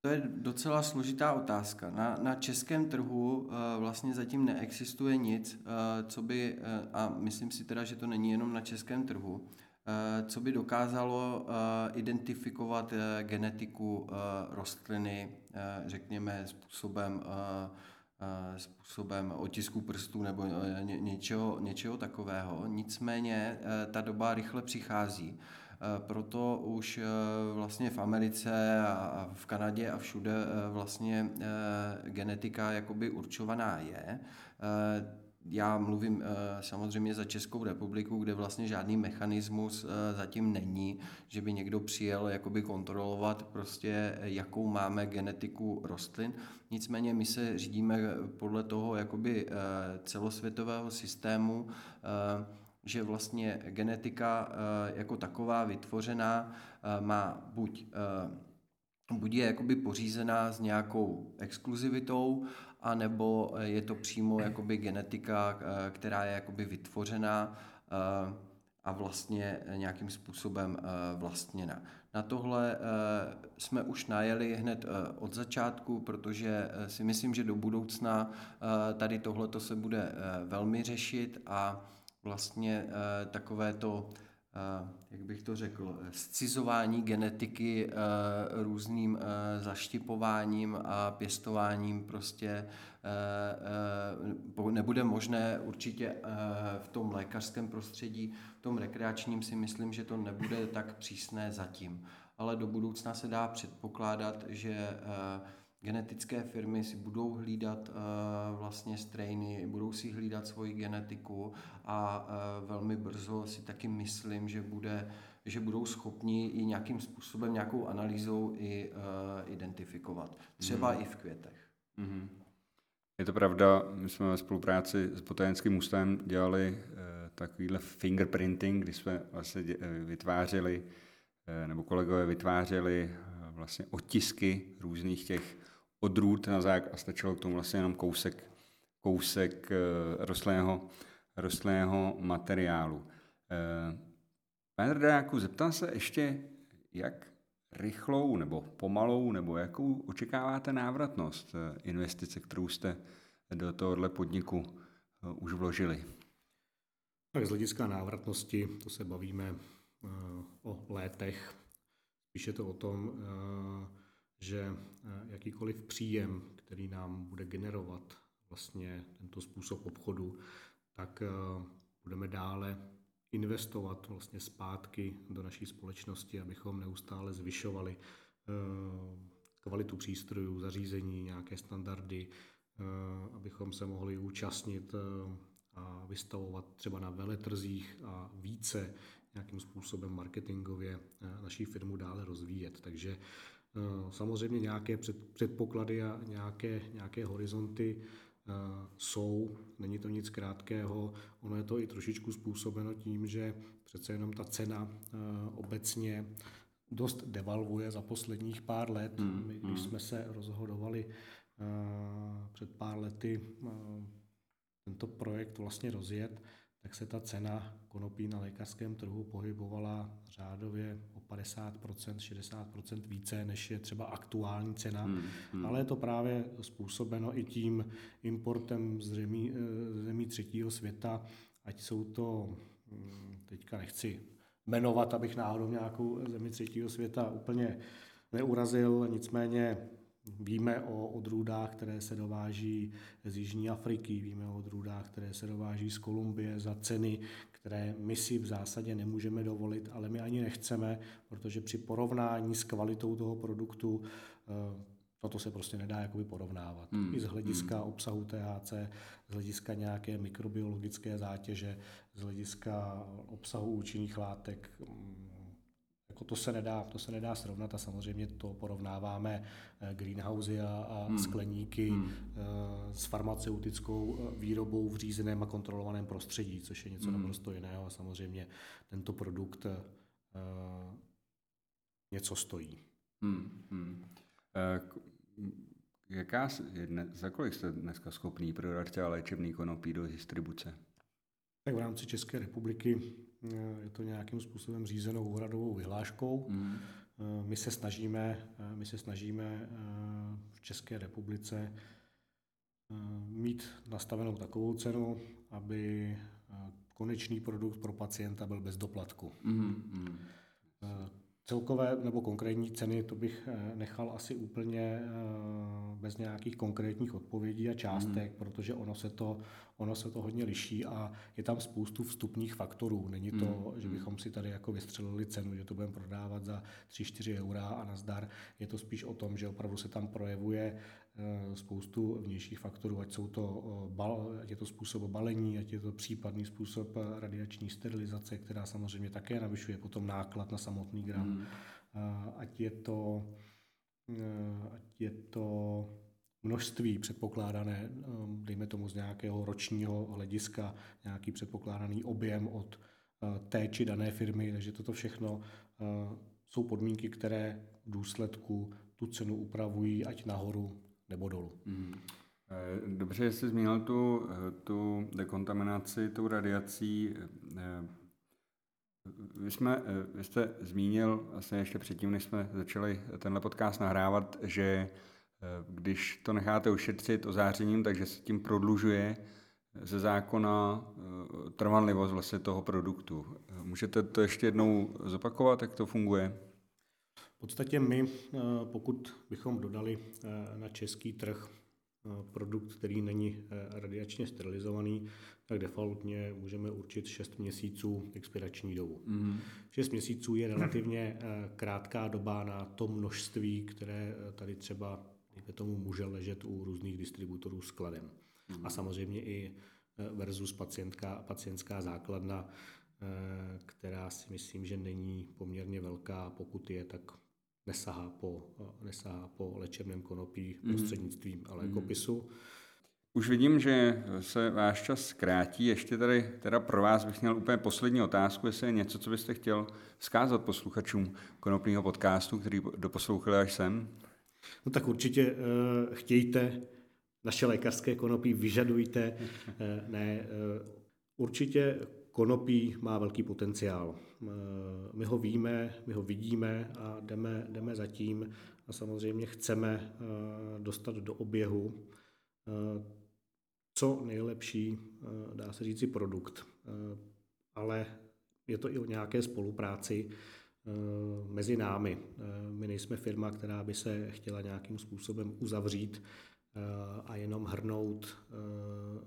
to je docela složitá otázka. Na, na českém trhu uh, vlastně zatím neexistuje nic, uh, co by, uh, a myslím si teda, že to není jenom na českém trhu, Eh, co by dokázalo eh, identifikovat eh, genetiku rostliny, řekněme, způsobem způsobem otisku prstů nebo něčeho, něčeho takového. Nicméně ta doba rychle přichází. Proto už vlastně v Americe a v Kanadě a všude vlastně genetika jakoby určovaná je já mluvím eh, samozřejmě za Českou republiku, kde vlastně žádný mechanismus eh, zatím není, že by někdo přijel jakoby kontrolovat prostě, jakou máme genetiku rostlin. Nicméně my se řídíme podle toho jakoby eh, celosvětového systému, že vlastně genetika jako taková vytvořená má buď buď je jakoby pořízená s nějakou exkluzivitou, anebo eh, je to přímo jakoby genetika, eh, která je jakoby vytvořená eh, a vlastně nějakým způsobem vlastněna. Na tohle jsme už najeli hned od začátku, protože si myslím, že do budoucna tady tohle se bude velmi řešit a vlastně takové to jak bych to řekl, scizování genetiky eh, různým eh, zaštipováním a pěstováním prostě eh, nebude možné určitě v tom lékařském prostředí, v tom rekreačním si myslím, že to nebude tak přísné zatím. Ale do budoucna se dá předpokládat, že genetické firmy si budou hlídat uh, vlastně strainy, budou si hlídat svoji genetiku a uh, velmi brzo si taky myslím, že bude že budou schopni i nějakým způsobem, nějakou analýzou i uh, identifikovat. Třeba mm. i v květech. Mm. Je to pravda, my jsme ve spolupráci s Botanickým ústavem dělali takovýhle fingerprinting, kdy jsme vlastně vytvářeli nebo kolegové vytvářeli vlastně otisky různých těch odrůd na zák a stačilo k tomu vlastně jenom kousek, kousek rostlinného, rostlinného materiálu. Pane Drdáku, zeptám se ještě, jak rychlou nebo pomalou, nebo jakou očekáváte návratnost eh, investice, kterou jste do tohohle podniku eh, už vložili? Tak z hlediska návratnosti, to se bavíme eh, o létech. Spíše to o tom, že jakýkoliv příjem, který nám bude generovat vlastně tento způsob obchodu, tak budeme dále investovat vlastně zpátky do naší společnosti, abychom neustále zvyšovali eh, kvalitu přístrojů, zařízení, nějaké standardy, eh, abychom se mohli účastnit eh, a vystavovat třeba na veletrzích a více nějakým způsobem marketingově naší firmu dále rozvíjet. Takže samozřejmě nějaké předpoklady a nějaké, nějaké horizonty Eh, jsou, není to nic krátkého, ono je to i trošičku způsobeno tím, že přece jenom ta cena eh, obecně dost devalvuje za posledních pár let. Hmm, My, když hmm. jsme se rozhodovali eh, před pár lety tento projekt vlastně rozjet, tak se ta cena konopí na lékařském trhu pohybovala řádově 50%, 60% více, než je třeba aktuální cena. Hmm, hmm. Ale je to právě způsobeno i tím importem z zemí, eh, zemí třetího světa, ať jsou to, hm, teďka nechci jmenovat, abych náhodou nějakou zemi třetího světa úplně neurazil, nicméně Víme o odrůdách, které se dováží z Jižní Afriky, víme o odrůdách, které se dováží z Kolumbie za ceny, které my si v zásadě nemůžeme dovolit, ale my ani nechceme, protože při porovnání s kvalitou toho produktu eh, toto se prostě nedá jakoby porovnávat. Hmm. I z hlediska hmm. obsahu THC, z hlediska nějaké mikrobiologické zátěže, z hlediska obsahu účinných látek, mm, jako to se nedá, to se nedá srovnat a samozřejmě to porovnáváme eh, greenhouse a, a hmm. skleníky hmm. Eh, s farmaceutickou eh, výrobou v řízeném a kontrolovaném prostředí, což je něco hmm. naprosto jiného a samozřejmě tento produkt něco stojí. Hmm. Hmm. Jaká za kolik jste dneska schopný prodat třeba léčebný konopí do distribuce? Tak v rámci České republiky je to nějakým způsobem řízenou úhradovou vyhláškou. Mm. My se snažíme, eh, my se snažíme v České republice mít nastavenou takovou cenu, aby konečný produkt pro pacienta byl bez doplatku. Mm. Celkové nebo konkrétní ceny, to bych eh, nechal asi úplně eh, bez nějakých konkrétních odpovědí a částek, mm. protože ono se, to, ono se to hodně liší a je tam spoustu vstupních faktorů. Není to, mm. že bychom si tady jako vystřelili cenu, že to budeme prodávat za 3-4 eura a nazdar. Je to spíš o tom, že opravdu se tam projevuje Eh, spoustu vnějších faktorů, ať, jsou to, eh, ať je to způsob balení, ať je to případný způsob eh, radiační sterilizace, která samozřejmě také navyšuje potom náklad na samotný gram. Hmm. Ať je to, ať je to množství předpokládané, dejme tomu z nějakého ročního hlediska, nějaký předpokládaný objem od té či dané firmy, takže toto všechno jsou podmínky, které v důsledku tu cenu upravují ať nahoru nebo dolů. Hmm. Dobře, že jsi zmínil tu, tu dekontaminaci, tu radiací. Eh, vy, jsme, vy jste zmínil vlastně ještě předtím, než jsme začali tenhle podcast nahrávat, že když to necháte ušetřit ozářením, takže se tím prodlužuje ze zákona trvanlivost vlastně toho produktu. Můžete to ještě jednou zopakovat, jak to funguje? V podstatě my, eh, pokud bychom dodali eh, na český trh eh, produkt, který není radiačně sterilizovaný, tak defaultně můžeme určit 6 měsíců expirační dobu. Mm. 6 měsíců je relativně krátká doba na to množství, které tady třeba dejme tomu může ležet u různých distributorů skladem. Mm. A samozřejmě i versus pacientka, pacientská základna, která si myslím, že není poměrně velká, pokud je, tak nesahá po, nesahá po léčebném konopí mm. prostřednictvím lékopisu. Už vidím, že se váš čas krátí. Ještě tady teda pro vás bych měl úplně poslední otázku, jestli je něco, co byste chtěl vzkázat posluchačům konopního podcastu, který doposlouchali až sem. No tak určitě uh, chtějte naše lékařské konopí, vyžadujte. Uh, ne, uh, určitě konopí má velký potenciál. My ho víme, my ho vidíme a jdeme, jdeme za tím a samozřejmě chceme dostat do oběhu co nejlepší, dá se říci, produkt. Ale je to i o nějaké spolupráci mezi námi. My nejsme firma, která by se chtěla nějakým způsobem uzavřít a jenom hrnout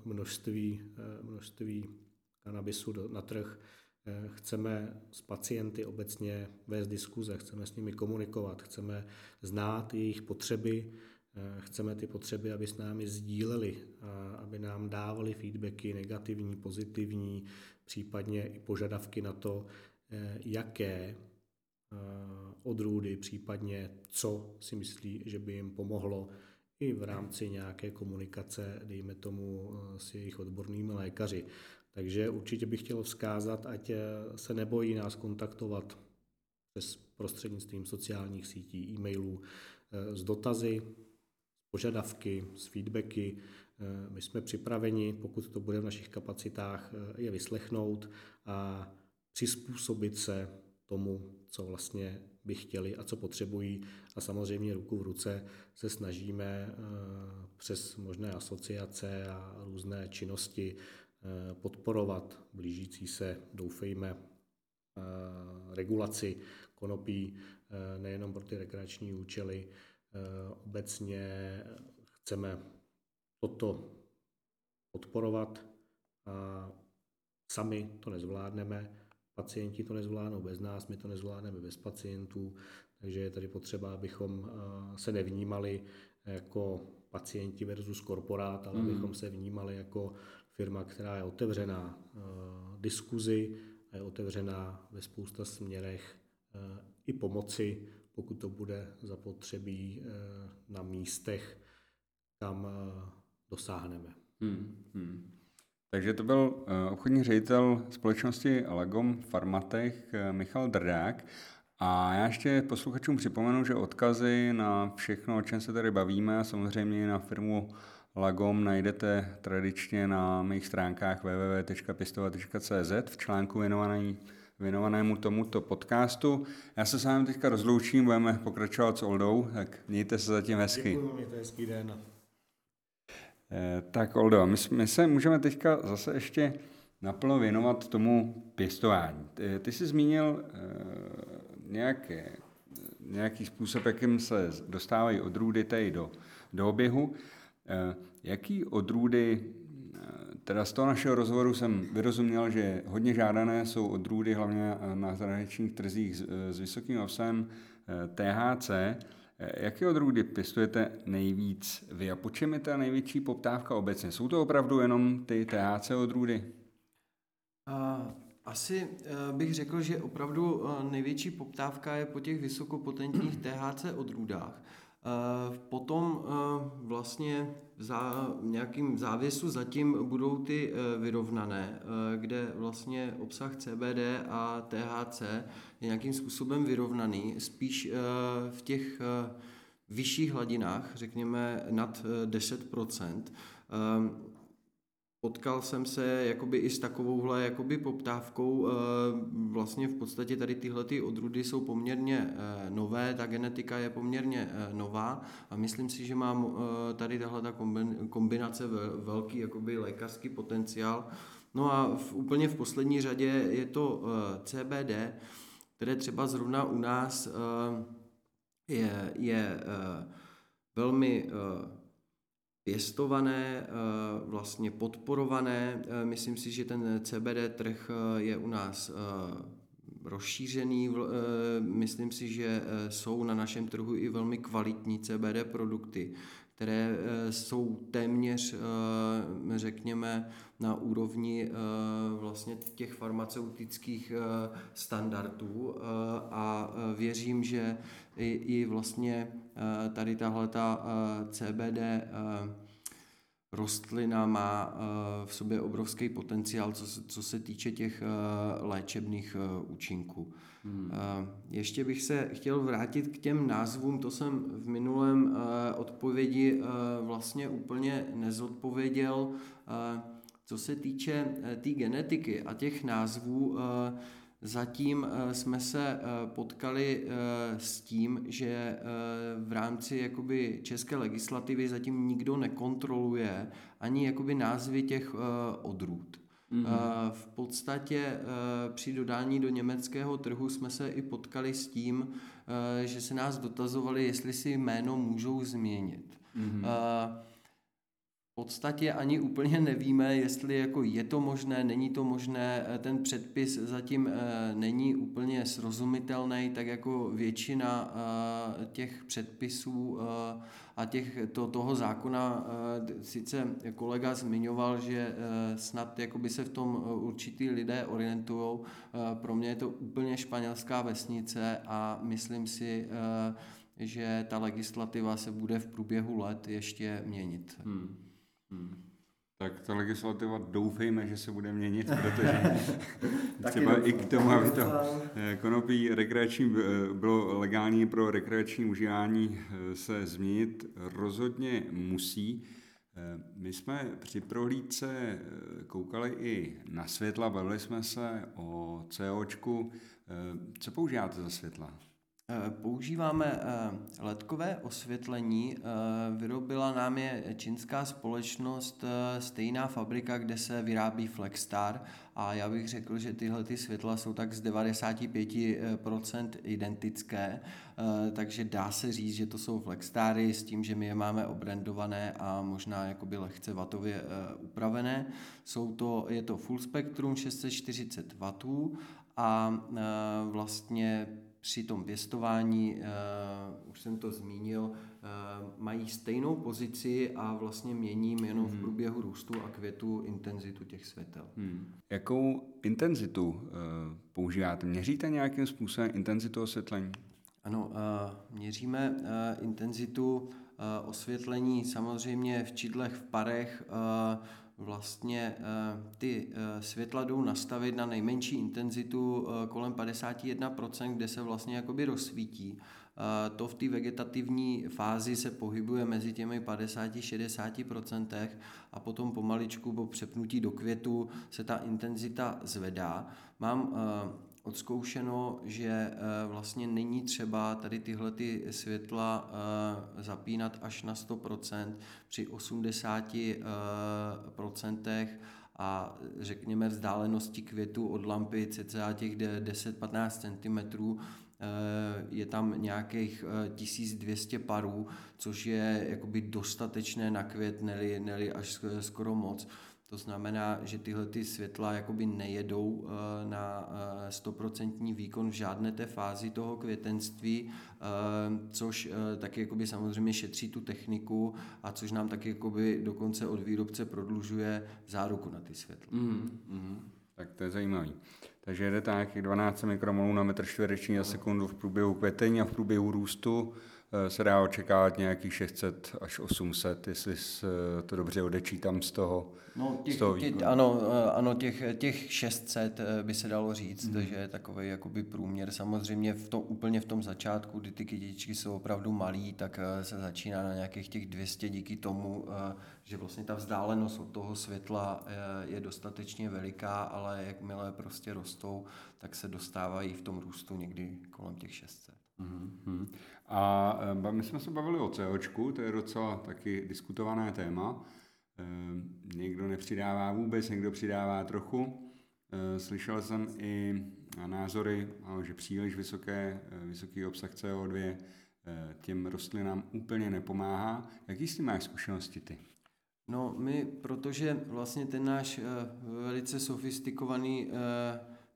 množství, množství kanabisu na trh. Chceme s pacienty obecně vést diskuze, chceme s nimi komunikovat, chceme znát jejich potřeby, Eh, chceme ty potřeby, aby s námi sdíleli, aby nám dávali feedbacky negativní, pozitivní, případně i požadavky na to, eh, jaké eh, odrůdy, případně co si myslí, že by jim pomohlo i v rámci nějaké komunikace, dejme tomu, s jejich odbornými lékaři. Takže určitě bych chtěl vzkázat, ať se nebojí nás kontaktovat přes prostřednictvím sociálních sítí, e-mailů s dotazy, požadavky, s feedbacky. Eh, my jsme připraveni, pokud to bude v našich kapacitách, eh, je vyslechnout a přizpůsobit se tomu, co vlastně by chtěli a co potřebují. A samozřejmě ruku v ruce se snažíme eh, přes možné asociace a různé činnosti podporovat blížící se, doufejme, regulaci konopí nejenom pro ty rekreační účely, Eh, obecně chceme toto podporovat a sami to nezvládneme, pacienti to nezvládnou bez nás, my to nezvládneme bez pacientů, takže je tady potřeba, abychom eh, se nevnímali jako pacienti versus korporát, ale mm. abychom se vnímali jako firma, která je otevřená eh, diskuzi a je otevřená ve spousta směrech i pomoci pokud to bude zapotřebí eh, na místech, kam eh, dosáhneme. Hmm, hmm. Takže to byl eh, obchodní ředitel společnosti Lagom Farmatech Michal Drdák. A já ještě posluchačům připomenu, že odkazy na všechno, o čem se tady bavíme, a samozřejmě na firmu Lagom najdete tradičně na mých stránkách www.pistova.cz v článku věnovaný věnovanému tomuto podcastu. Já se s vámi teďka rozloučím, budeme pokračovat s Oldou, tak mějte se zatím hezky. Děkuji, mějte hezký den. Eh, tak Oldo, my, my se můžeme teďka zase ještě naplno věnovat tomu pěstování. Ty, ty jsi zmínil eh, nějaké, nějaký způsob, jakým se dostávají odrůdy tady do, do oběhu. Eh, jaký odrůdy Teda z toho našeho rozhovoru jsem vyrozuměl, že hodně žádané jsou odrůdy, hlavně na zahraničních trzích s, s vysokým obsahem eh, THC. Eh, jaké odrůdy pěstujete nejvíc vy a po čem je ta největší poptávka obecně? Jsou to opravdu jenom ty THC odrůdy? Asi eh, bych řekl, že opravdu největší poptávka je po těch vysokopotentních THC odrůdách. Eh, potom eh, vlastně za nějakým závěsu zatím budou ty eh, vyrovnané, kde vlastně obsah CBD a THC je nějakým způsobem vyrovnaný, spíš v těch vyšších hladinách, řekněme nad 10%. Potkal jsem se jakoby i s takovouhle jakoby poptávkou. Eh, vlastně v podstatě tady tyhle ty odrůdy jsou poměrně eh, nové, ta genetika je poměrně eh, nová a myslím si, že mám tady tahle ta kombinace velký jakoby lékařský potenciál. No a v, úplně v poslední řadě je to CBD, které třeba zrovna u nás je, je velmi pěstované, eh, vlastně podporované. Eh, myslím si, že ten CBD trh eh, je u nás rozšířený. Myslím si, že jsou na našem trhu i velmi kvalitní CBD produkty, které jsou téměř, řekněme, na úrovni vlastně těch farmaceutických standardů a věřím, že i, i vlastně tady tahle ta CBD rostlina má v sobě obrovský potenciál, co se, co se týče těch léčebných účinků. Hmm. Ještě bych se chtěl vrátit k těm názvům, to jsem v minulém odpovědi vlastně úplně nezodpověděl. Co se týče té tý genetiky a těch názvů, Zatím eh, jsme se eh, potkali eh, s tím, že v rámci jakoby české legislativy zatím nikdo nekontroluje ani jakoby názvy těch odrůd. Mm-hmm. V podstatě při dodání do německého trhu jsme se i potkali s tím, že se nás dotazovali, jestli si jméno můžou změnit. Mm-hmm podstatě ani úplně nevíme, jestli jako je to možné, není to možné, eh, ten předpis zatím eh, není úplně srozumitelný, tak jako většina eh, těch předpisů a těch, to, toho zákona sice kolega zmiňoval, že snad jakoby se v tom určitý lidé orientují. Pro mě je to úplně španělská vesnice a myslím si, že ta legislativa se bude v průběhu let ještě měnit. Hmm. Hmm. Tak ta legislativa doufejme, že se bude měnit, protože třeba i k tomu, aby to eh, konopí rekreační eh, bylo legální pro rekreační užívání eh, se změnit, rozhodně musí. My jsme při prohlídce koukali i na světla, bavili jsme se o COčku. Co používáte za světla? Eh, používáme eh, ledkové osvětlení. Eh, vyrobila nám je čínská společnost, stejná fabrika, kde se vyrábí Flexstar a já bych řekl, že tyhle ty světla jsou tak z 95% identické, takže dá se říct, že to jsou Flexstary s tím, že my je máme obrandované a možná jakoby lehce vatově upravené. Jsou to, je to full spektrum 640 W a vlastně při tom pěstování, uh, už jsem to zmínil, uh, mají stejnou pozici a vlastně mění jenom hmm. v průběhu růstu a květu intenzitu těch světel. Hmm. Jakou intenzitu uh, používáte? Měříte nějakým způsobem intenzitu osvětlení? Ano, uh, měříme uh, intenzitu uh, osvětlení samozřejmě v čidlech, v parech, uh, vlastně eh, ty eh, světla jdou nastavit na nejmenší intenzitu eh, kolem 51%, kde se vlastně jakoby rozsvítí. To v té vegetativní fázi se pohybuje mezi těmi 50-60% a potom pomaličku po přepnutí do květu se ta intenzita zvedá. Mám odzkoušeno, že eh, vlastně není třeba tady tyhle ty světla eh, zapínat až na 100%, při 80% a řekněme vzdálenosti květu od lampy cca těch 10-15 cm je tam nějakých 1200 parů, což je jakoby dostatečné na květ, neli, neli až skoro moc. To znamená, že tyhle ty světla jakoby nejedou eh, na 100% eh, výkon v žádné té fázi toho květenství, eh, což taky jakoby samozřejmě šetří tu techniku a což nám taky jakoby dokonce od výrobce prodlužuje záruku na ty světla. Mm, mm. Tak to je zajímavý. Takže jede tak 12 mikromolů na metr čtvereční za sekundu v průběhu květení a v průběhu růstu se dá očekávat nějakých 600 až 800, jestli to dobře odečítám z toho. No, těch, z toho těch, ano, eh, ano těch, těch 600 eh, by se dalo říct, mm. že je takový jakoby průměr. Samozřejmě v tom, úplně v tom začátku, kdy ty kytičky jsou opravdu malý, tak se začíná na nějakých těch 200 díky tomu, že vlastně ta vzdálenost od toho světla je dostatečně veliká, ale jakmile prostě rostou, tak se dostávají v tom růstu někdy kolem těch 600. Mm-hmm. A eh, my jsme se bavili o COčku, to je docela taky diskutované téma. Eh, někdo nepřidává vůbec, někdo přidává trochu. Eh, slyšel jsem i názory, že příliš vysoké, vysoký obsah CO2 těm rostlinám úplně nepomáhá. Jaký s tím máš zkušenosti ty? No my, protože vlastně ten náš velice sofistikovaný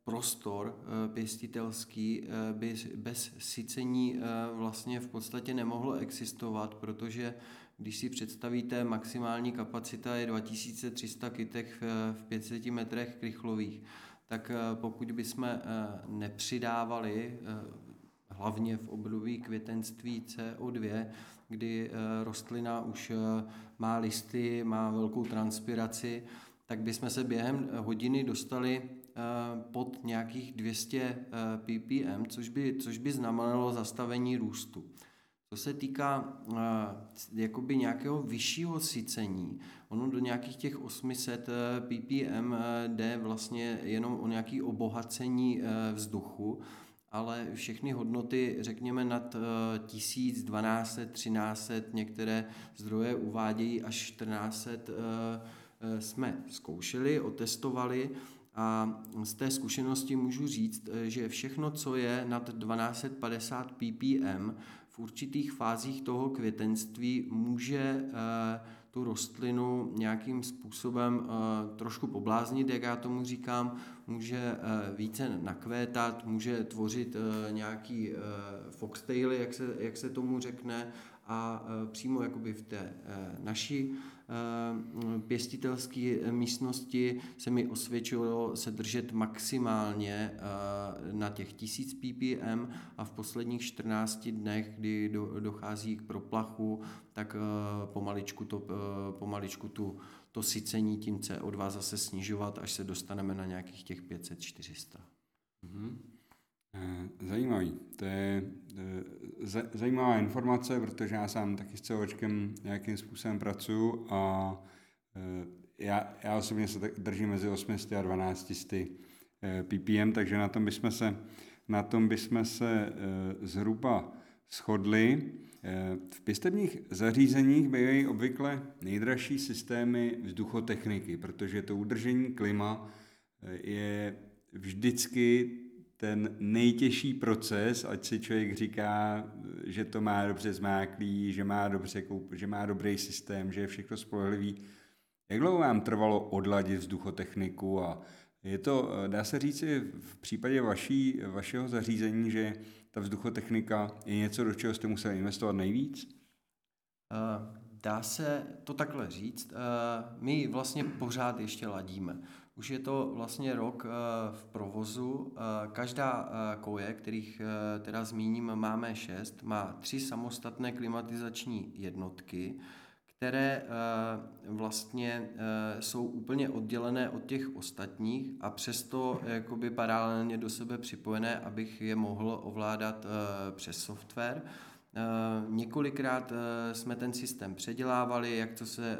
prostor eh, pěstitelský eh, by bez sycení eh, vlastně v podstatě nemohlo existovat, protože když si představíte, maximální kapacita je 2300 kytek v 500 metrech krychlových, tak pokud bychom nepřidávali hlavně v období květenství CO2, kdy rostlina už má listy, má velkou transpiraci, tak bychom se během hodiny dostali pod nějakých 200 ppm, což by, což by znamenalo zastavení růstu. Co se týká uh, jakoby nějakého vyššího sycení, ono do nějakých těch 800 ppm jde vlastně jenom o nějaké obohacení vzduchu, ale všechny hodnoty, řekněme nad 1000, 1200, 1300, některé zdroje uvádějí až 1400, jsme zkoušeli, otestovali a z té zkušenosti můžu říct, že všechno, co je nad 1250 ppm, v určitých fázích toho květenství může eh, tu rostlinu nějakým způsobem eh, trošku pobláznit, jak já tomu říkám, může eh, více nakvétat, může tvořit nějaký foxtaily, jak se, jak se tomu řekne, a přímo jakoby v té naší Eh, pěstitelské místnosti se mi osvědčilo se držet maximálně eh, na těch 1000 ppm a v posledních 14 dnech, kdy dochází k proplachu, tak eh, pomaličku, to, pomaličku tu, to sycení tím CO2 zase snižovat, až se dostaneme na nějakých těch 500-400. Mm-hmm. Zajímavý. To je zajímavá informace, protože já sám taky s COčkem nějakým způsobem pracuji a e, já, já osobně se držím mezi 800 a 1200 e, ppm, takže na tom bychom se, na tom bychom se e, zhruba shodli. V pěstebních zařízeních bývají obvykle nejdražší systémy vzduchotechniky, protože to udržení klima je vždycky ten nejtěžší proces, ať si člověk říká, že to má dobře zmáklý, že má, dobře, že má dobrý systém, že je všechno spolehlivý. Jak dlouho vám trvalo odladit vzduchotechniku a je to, dá se říci, v případě vaší, vašeho zařízení, že ta vzduchotechnika je něco, do čeho jste museli investovat nejvíc? Uh, dá se to takhle říct. Uh, my vlastně pořád ještě ladíme. Už je to vlastně rok eh, v provozu. Eh, každá eh, koje, kterých teda zmíním, máme šest, má tři samostatné klimatizační jednotky, které vlastně jsou úplně oddělené od těch ostatních a přesto jakoby paralelně do sebe připojené, abych je mohl ovládat přes software. Několikrát jsme ten systém předělávali, jak to se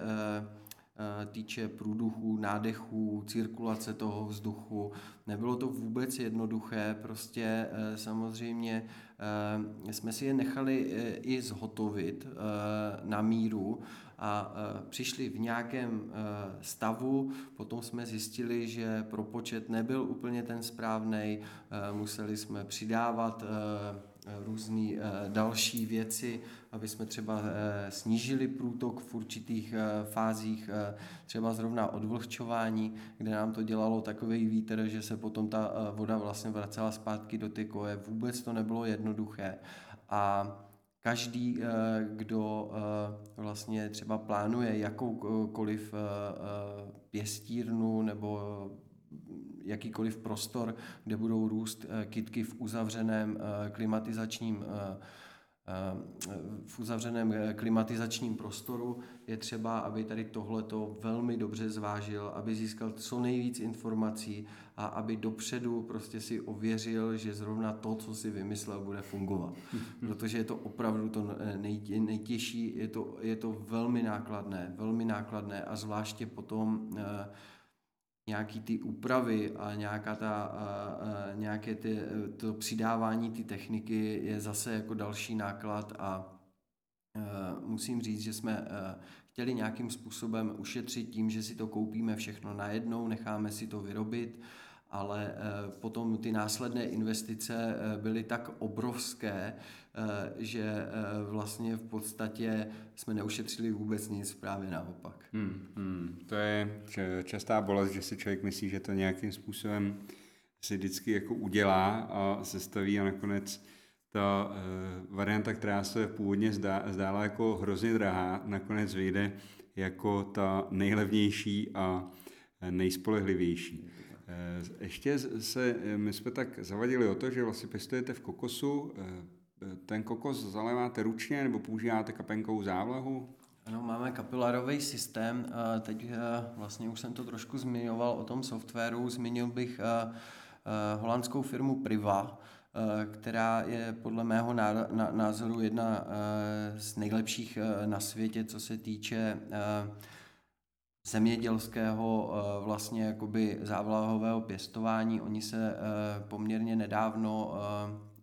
týče průduchů, nádechů, cirkulace toho vzduchu. Nebylo to vůbec jednoduché, prostě eh, samozřejmě eh, jsme si je nechali i zhotovit na míru a přišli v nějakém stavu, potom jsme zjistili, že propočet nebyl úplně ten správný, museli jsme přidávat různé další věci, aby jsme třeba eh, snížili průtok v určitých eh, fázích, eh, třeba zrovna odvlhčování, kde nám to dělalo takový vítr, že se potom ta voda vlastně vracela zpátky do ty koje. Vůbec to nebylo jednoduché. A každý, kdo vlastně třeba plánuje jakoukoliv pěstírnu nebo jakýkoliv prostor, kde budou růst kytky v uzavřeném klimatizačním v uzavřeném eh, klimatizačním prostoru, je třeba, aby tady tohleto velmi dobře zvážil, aby získal co nejvíc informací a aby dopředu prostě si ověřil, že zrovna to, co si vymyslel, bude fungovat. Protože je to opravdu to eh, nejtěžší, je to, je to velmi nákladné, velmi nákladné a zvláště potom eh, nějaký ty úpravy a nějaká ta, nějaké ty, to přidávání ty techniky je zase jako další náklad a, a musím říct, že jsme a, chtěli nějakým způsobem ušetřit tím, že si to koupíme všechno najednou, necháme si to vyrobit ale eh, potom ty následné investice byly tak obrovské, že vlastně v podstatě jsme neušetřili vůbec nic, právě naopak. Hmm, hmm. To je častá bolest, že si člověk myslí, že to nějakým způsobem si vždycky jako udělá a sestaví a nakonec ta varianta, která se původně zdá, zdála jako hrozně drahá, nakonec vyjde jako ta nejlevnější a nejspolehlivější. Ještě se, my jsme tak zavadili o to, že vlastně pěstujete v kokosu. Ten kokos zaléváte ručně nebo používáte kapenkovou závlahu? Ano, máme kapilárový systém. Teď vlastně už jsem to trošku zmiňoval o tom softwaru. Zmínil bych holandskou firmu Priva, která je podle mého názoru jedna z nejlepších na světě, co se týče zemědělského vlastně jakoby závlahového pěstování. Oni se poměrně nedávno Eh,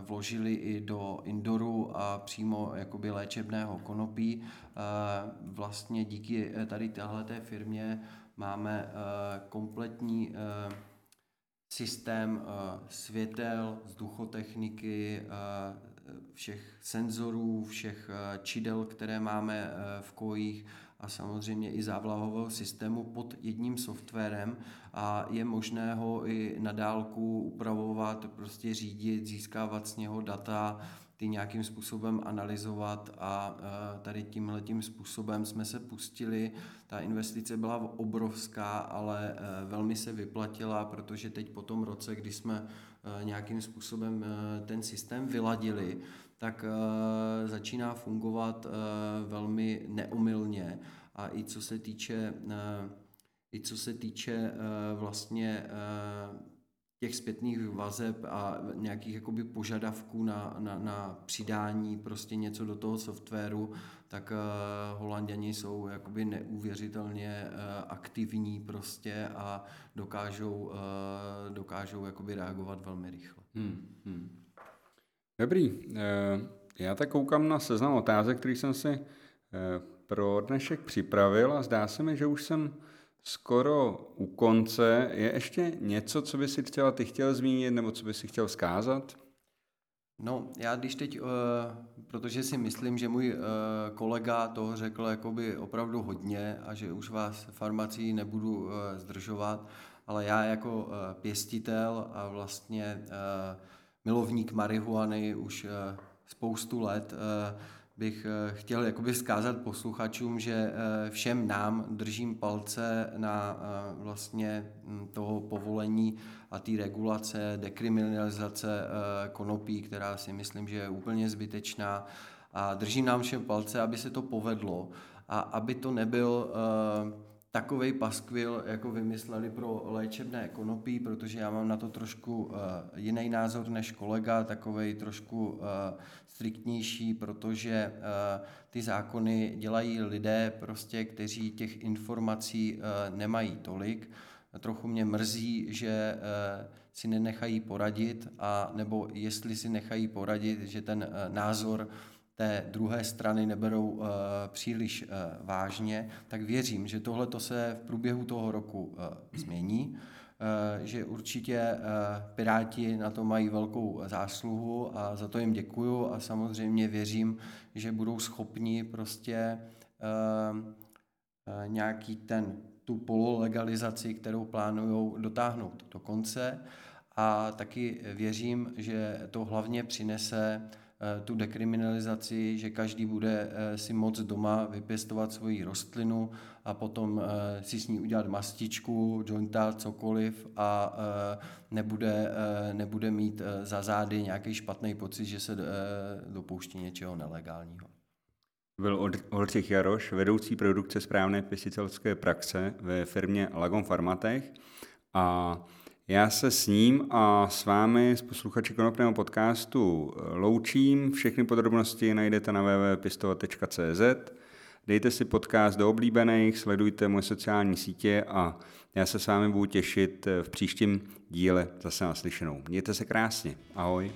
vložili i do indoru a přímo jakoby léčebného konopí. Eh, vlastně díky eh, tady téhleté firmě máme kompletní systém světel, vzduchotechniky, všech senzorů, všech čidel, které máme v kojích a samozřejmě i závlahového systému pod jedním softwarem a je možné ho i na dálku upravovat, prostě řídit, získávat z něho data, ty nějakým způsobem analyzovat a tady tímhle tím způsobem jsme se pustili. Ta investice byla obrovská, ale e, velmi se vyplatila, protože teď po tom roce, kdy jsme e, nějakým způsobem e, ten systém vyladili, tak začíná fungovat velmi neumylně a i co se týče i co se týče vlastně těch zpětných vazeb a nějakých jakoby požadavků na, na, na přidání prostě něco do toho softwaru, tak uh, Holanděni jsou jakoby neuvěřitelně uh, aktivní prostě a dokážou, uh, dokážou jakoby reagovat velmi rychle. Hmm, hmm. Dobrý. Já tak koukám na seznam otázek, který jsem si pro dnešek připravil a zdá se mi, že už jsem skoro u konce. Je ještě něco, co by si třeba ty chtěl zmínit, nebo co by si chtěl zkázat? No, já když teď, uh, protože si myslím, že můj kolega toho řekl jakoby opravdu hodně a že už vás farmací nebudu zdržovat, ale já jako pěstitel a vlastně milovník marihuany už uh, spoustu let uh, bych eh, chtěl jakoby vzkázat posluchačům, že eh, všem nám držím palce na eh, vlastně hm, toho povolení a té regulace, dekriminalizace konopí, která si myslím, že je úplně zbytečná. A držím nám všem palce, aby se to povedlo a aby to nebyl takový paskvil, jako vymysleli pro léčebné konopí, protože já mám na to trošku uh, jiný názor než kolega, takový trošku uh, striktnější, protože uh, ty zákony dělají lidé, prostě, kteří těch informací uh, nemají tolik. Trochu mě mrzí, že uh, si nenechají poradit, a nebo jestli si nechají poradit, že ten uh, názor té druhé strany neberou uh, příliš uh, vážně, tak věřím, že tohle to se v průběhu toho roku uh, změní, že určitě Piráti na to mají velkou zásluhu a za to jim děkuju a samozřejmě věřím, že budou schopni prostě nějaký ten, tu pololegalizaci, kterou plánují dotáhnout do konce. A taky věřím, že to hlavně přinese Eh, tu dekriminalizaci, že každý bude eh, si moc doma vypěstovat svoji rostlinu a potom eh, si s ní udělat mastičku, jointa, cokoliv a nebude, nebude mít za zády nějaký špatný pocit, že se dopouští něčeho nelegálního. Byl Oldřich Jaroš, vedoucí produkce správné pěstitelské praxe ve firmě Lagon Farmatech a já se s ním a s vámi, s posluchači konopného podcastu, loučím. Všechny podrobnosti najdete na www.pistovat.cz. Dejte si podcast do oblíbených, sledujte moje sociální sítě a já se s vámi budu těšit v příštím díle zase naslyšenou. Mějte se krásně. Ahoj.